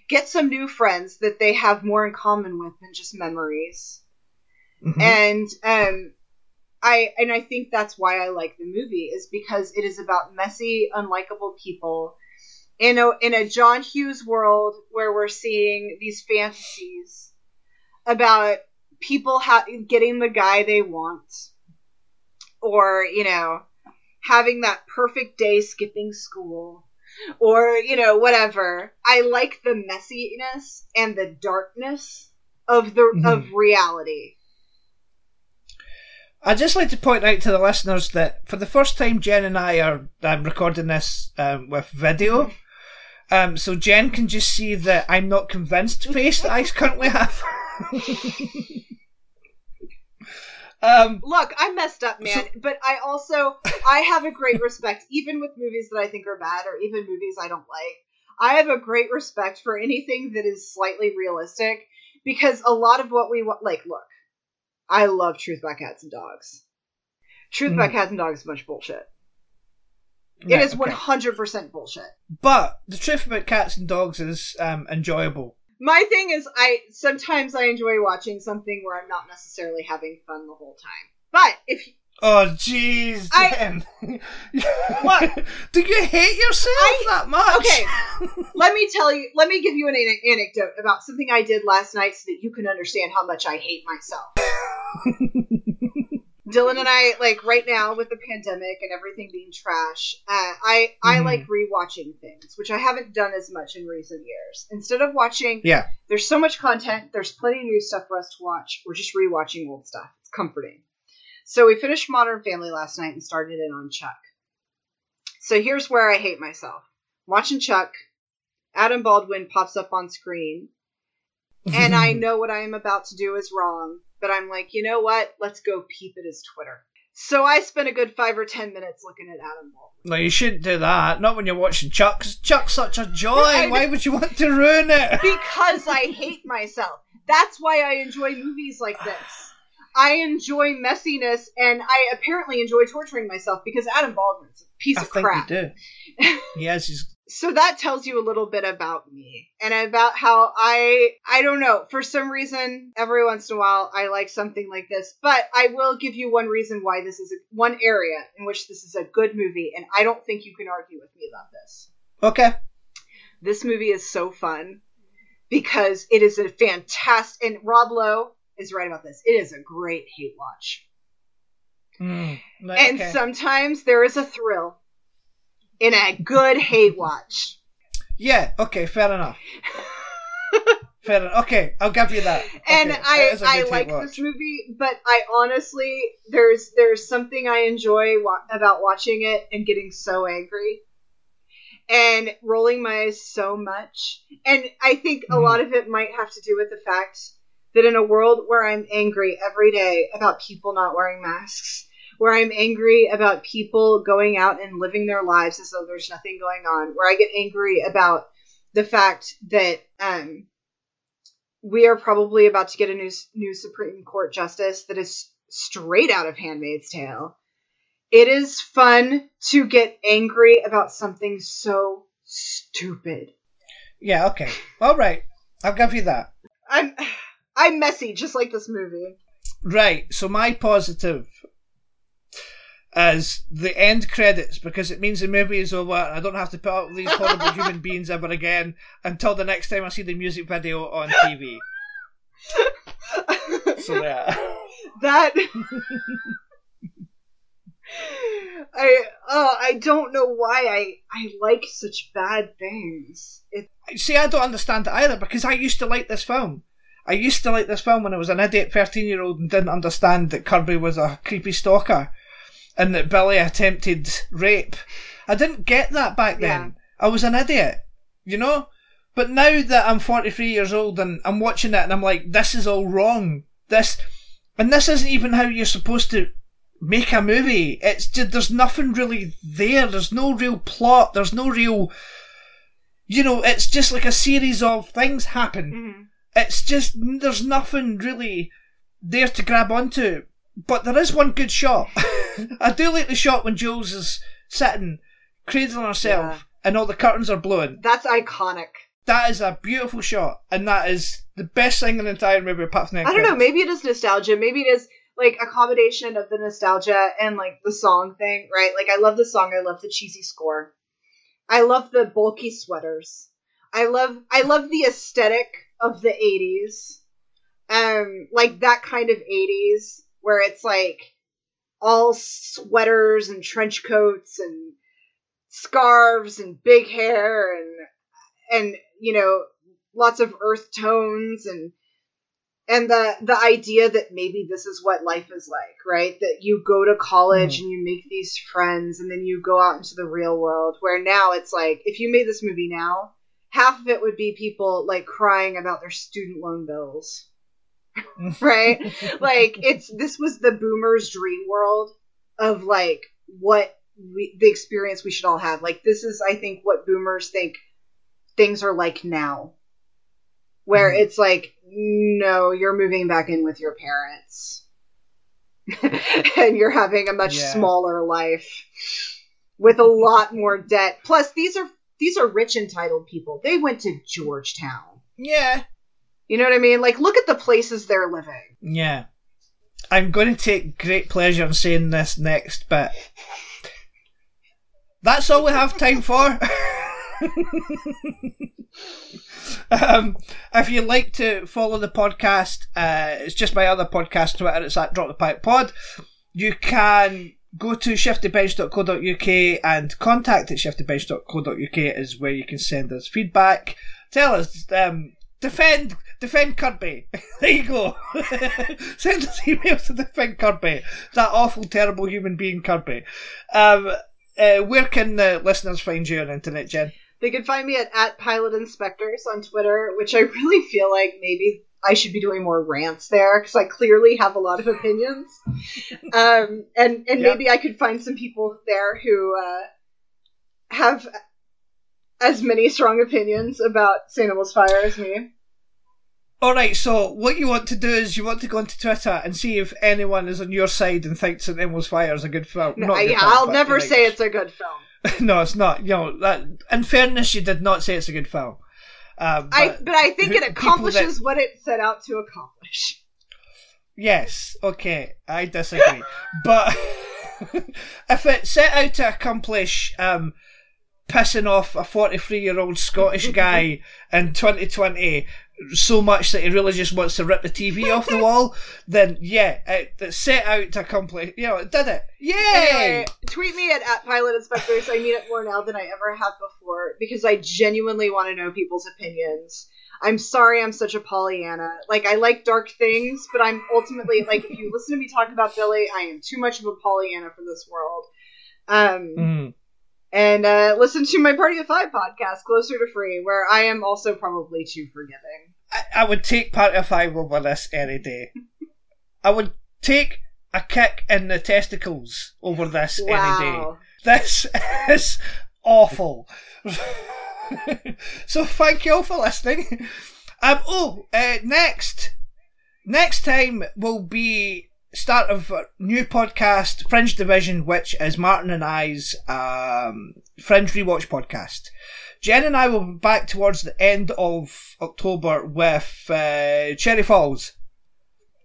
A: Get some new friends that they have more in common with than just memories.
B: Mhm.
A: And um I and I think that's why I like the movie is because it is about messy, unlikable people in a in a John Hughes world where we're seeing these fantasies about people ha- getting the guy they want or you know having that perfect day skipping school or you know whatever i like the messiness and the darkness of the
B: Mhm.
A: of reality
B: I'd just like to point out to the listeners that for the first time, Jen and I are um, recording this um, with video. Um, so Jen can just see the I'm not convinced face that I currently have. um,
A: look i'm messed up man but i also i have a great respect even with movies that i think are bad or even movies i don't like. I have a great respect for anything that is slightly realistic because a lot of what we want like look i love truth about cats and dogs. Truth about
B: Mhm.
A: cats and dogs is a bunch of bullshit
B: right,
A: it is
B: one
A: hundred percent bullshit.
B: But the truth about cats and dogs is um, enjoyable.
A: My thing is i sometimes i enjoy watching something where i'm not necessarily having fun the whole time but if
B: Oh, jeez.
A: What?
B: Do you hate yourself
A: I-
B: that much?
A: Okay. let me tell you let me give you an ana- anecdote about something i did last night so that you can understand how much i hate myself dylan and i like right now with the pandemic and everything being trash uh, i i
B: Mhm.
A: like rewatching things which i haven't done as much in recent years. Instead of watching
B: Yeah.
A: there's so much content there's plenty of new stuff for us to watch we're just rewatching old stuff. It's comforting. So we finished modern family last night and started it on chuck. So here's where i hate myself. Watching chuck adam baldwin pops up on screen and I know what I am about to do is wrong, but I'm like, you know what? Let's go peep at his Twitter. So I spent a good five or ten minutes looking at Adam Baldwin.
B: No, you shouldn't do that. Not when you're watching Chuck. 'cause Chuck's such a joy. Why would you want to ruin it?
A: Because I hate myself. That's why I enjoy movies like this. I enjoy messiness, and I apparently enjoy torturing myself because Adam Baldwin's a piece
B: I
A: of
B: think
A: crap.
B: you do. He has his.
A: So that tells you a little bit about me and about how I I don't know for some reason every once in a while I like something like this but I will give you one reason why this is a, one area in which this is a good movie and I don't think you can argue with me about this.
B: Okay.
A: This movie is so fun because it is a fantastic and Rob Lowe is right about this. It is a great hate watch.
B: Mm,
A: And
B: okay.
A: sometimes there is a thrill in a good hate watch.
B: yeah. Okay. Fair enough. fair enough. Okay, I'll give you that.
A: and
B: Okay,
A: I
B: that is a
A: I like
B: watch.
A: this movie, but I honestly there's there's something I enjoy wa- about watching it and getting so angry and rolling my eyes so much. And I think a
B: Mhm.
A: lot of it might have to do with the fact that in a world where I'm angry every day about people not wearing masks, where I'm angry about people going out and living their lives as though there's nothing going on, where I get angry about the fact that um, we are probably about to get a new new Supreme Court justice that is straight out of Handmaid's Tale. It is fun to get angry about something so stupid.
B: Yeah. Okay. All right. I'll give you that.
A: I'm I'm messy, just like this movie.
B: Right. So my positive. As the end credits because it means the movie is over and I don't have to put up with these horrible human beings ever again until the next time I see the music video on TV. so yeah.
A: that I oh I don't know why I I like such bad things. It
B: See, I don't understand it either because I used to like this film. I used to like this film when I was an idiot 13 year old and didn't understand that Kirby was a creepy stalker and that Billy attempted rape. I didn't get that back then. I was an idiot, you know? But now that I'm 43 years old and I'm watching it and I'm like, this is all wrong. This, and this isn't even how you're supposed to make a movie. It's just, there's nothing really there. There's no real plot. There's no real, you know, it's just like a series of things happen.
A: mm-hmm.
B: It's just, there's nothing really there to grab onto. But there is one good shot. I do like the shot when Jules is sitting, cradling herself,
A: Yeah.
B: and all the curtains are blowing.
A: that's iconic.
B: That is a beautiful shot, and that is the best thing in the entire movie apart from the
A: I don't know. Maybe it is nostalgia. Maybe it is like a combination of the nostalgia and like the song thing, right? Like I love the song. I love the cheesy score. I love the bulky sweaters. I love I love the aesthetic of the '80s, um, like that kind of '80s where it's like all sweaters and trench coats and scarves and big hair and and you know lots of earth tones and and the the idea that maybe this is what life is like right? That you go to college mm. and you make these friends and then you go out into the real world where now it's like if you made this movie now half of it would be people like crying about their student loan bills right? Like it's this was the boomers dream world of like what we, the experience we should all have. Like this is i think what boomers think things are like now. Where
B: Mhm.
A: it's like no you're moving back in with your parents. And you're having a much
B: Yeah.
A: smaller life with a lot more debt. Plus these are these are rich entitled people. They went to georgetown.
B: Yeah,
A: you know what i mean like look at the places they're living
B: yeah. I'm going to take great pleasure in saying this next bit. That's all we have time for. um, if you'd like to follow the podcast, uh, it's just my other podcast Twitter. It's at Drop the Pipe Pod. You can go to shiftybench.co.uk and contact at shiftybench.co.uk is where you can send us feedback. Tell us, um, defend, defend Kirby. there you go. send us emails to defend Kirby. That awful, terrible human being Kirby. Um, uh, where can the listeners find you on the internet, Jen?
A: They can find me at, at Pilot Inspectors on Twitter, which I really feel like maybe I should be doing more rants there because I clearly have a lot of opinions. um, and and
B: Yeah.
A: maybe I could find some people there who uh, have as many strong opinions about St. Elmo's Fire as me.
B: Alright, so what you want to do is you want to go onto Twitter and see if anyone is on your side and thinks that Elmo's Fire is a good film.
A: No,
B: Not a
A: I,
B: good film,
A: I'll never say it's a good film.
B: no, it's not. You know, that, in fairness, you did not say it's a good film. Uh, but,
A: I but I think
B: who-
A: it accomplishes
B: that-
A: what it set out to accomplish.
B: Yes, okay, I disagree. but if it set out to accomplish um, pissing off a 43 year old Scottish guy in 2020 so much that he really just wants to rip the TV off the wall, then yeah, it, it set out to accomplish, you know, it did it. Yay!
A: Anyway, tweet me at, at Pilot Inspectors. I mean it more now than I ever have before because I genuinely want to know people's opinions. I'm sorry I'm such a Pollyanna. Like, I like dark things, but I'm ultimately, like, if you listen to me talk about Billy, I am too much of a Pollyanna for this world. Um,
B: Mm.
A: And uh, listen to my Party of Five podcast, Closer to Free, where I am also probably too forgiving.
B: I, I would take Party of Five over this any day. I would take a kick in the testicles over this any day. This is awful. so thank you all for listening. Um, oh, uh, next, next time will be start of a new podcast, Fringe Division, which is Martin and I's um, Fringe Rewatch podcast. Jen and I will be back towards the end of October with uh, Cherry Falls.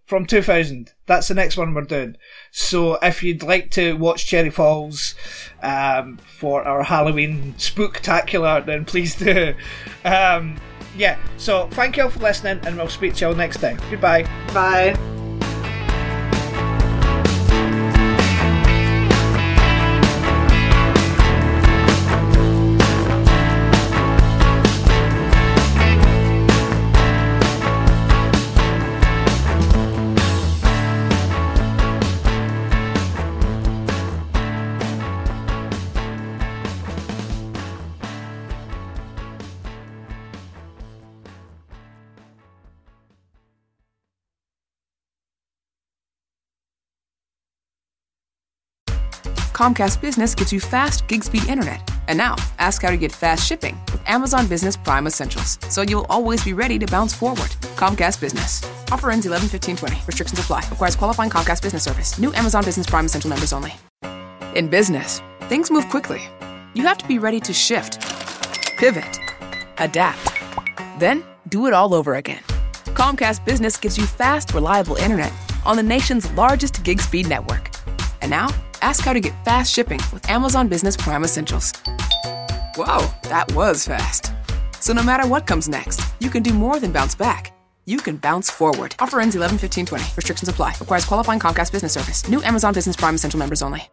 B: from 2000. That's the next one we're doing. So if you'd like to watch Cherry Falls um, for our Halloween spooktacular, then please do. Um, yeah, so thank you all for listening, and we'll speak to you all next time. Goodbye.
A: Bye.
C: Comcast Business gives you fast gig speed internet. And now, ask how to get fast shipping with Amazon Business Prime Essentials, so you'll always be ready to bounce forward. Comcast Business. Offer ends 11 15 20. Restrictions apply. Requires qualifying Comcast Business service. New Amazon Business Prime Essential members only. In business, things move quickly. You have to be ready to shift, pivot, adapt, then do it all over again. Comcast Business gives you fast, reliable internet on the nation's largest gig speed network. And now, ask how to get fast shipping with Amazon Business Prime Essentials. Whoa, that was fast. So no matter what comes next, you can do more than bounce back. You can bounce forward. Offer ends 11 15 20. Restrictions apply. Requires qualifying Comcast business service. New Amazon Business Prime Essential members only.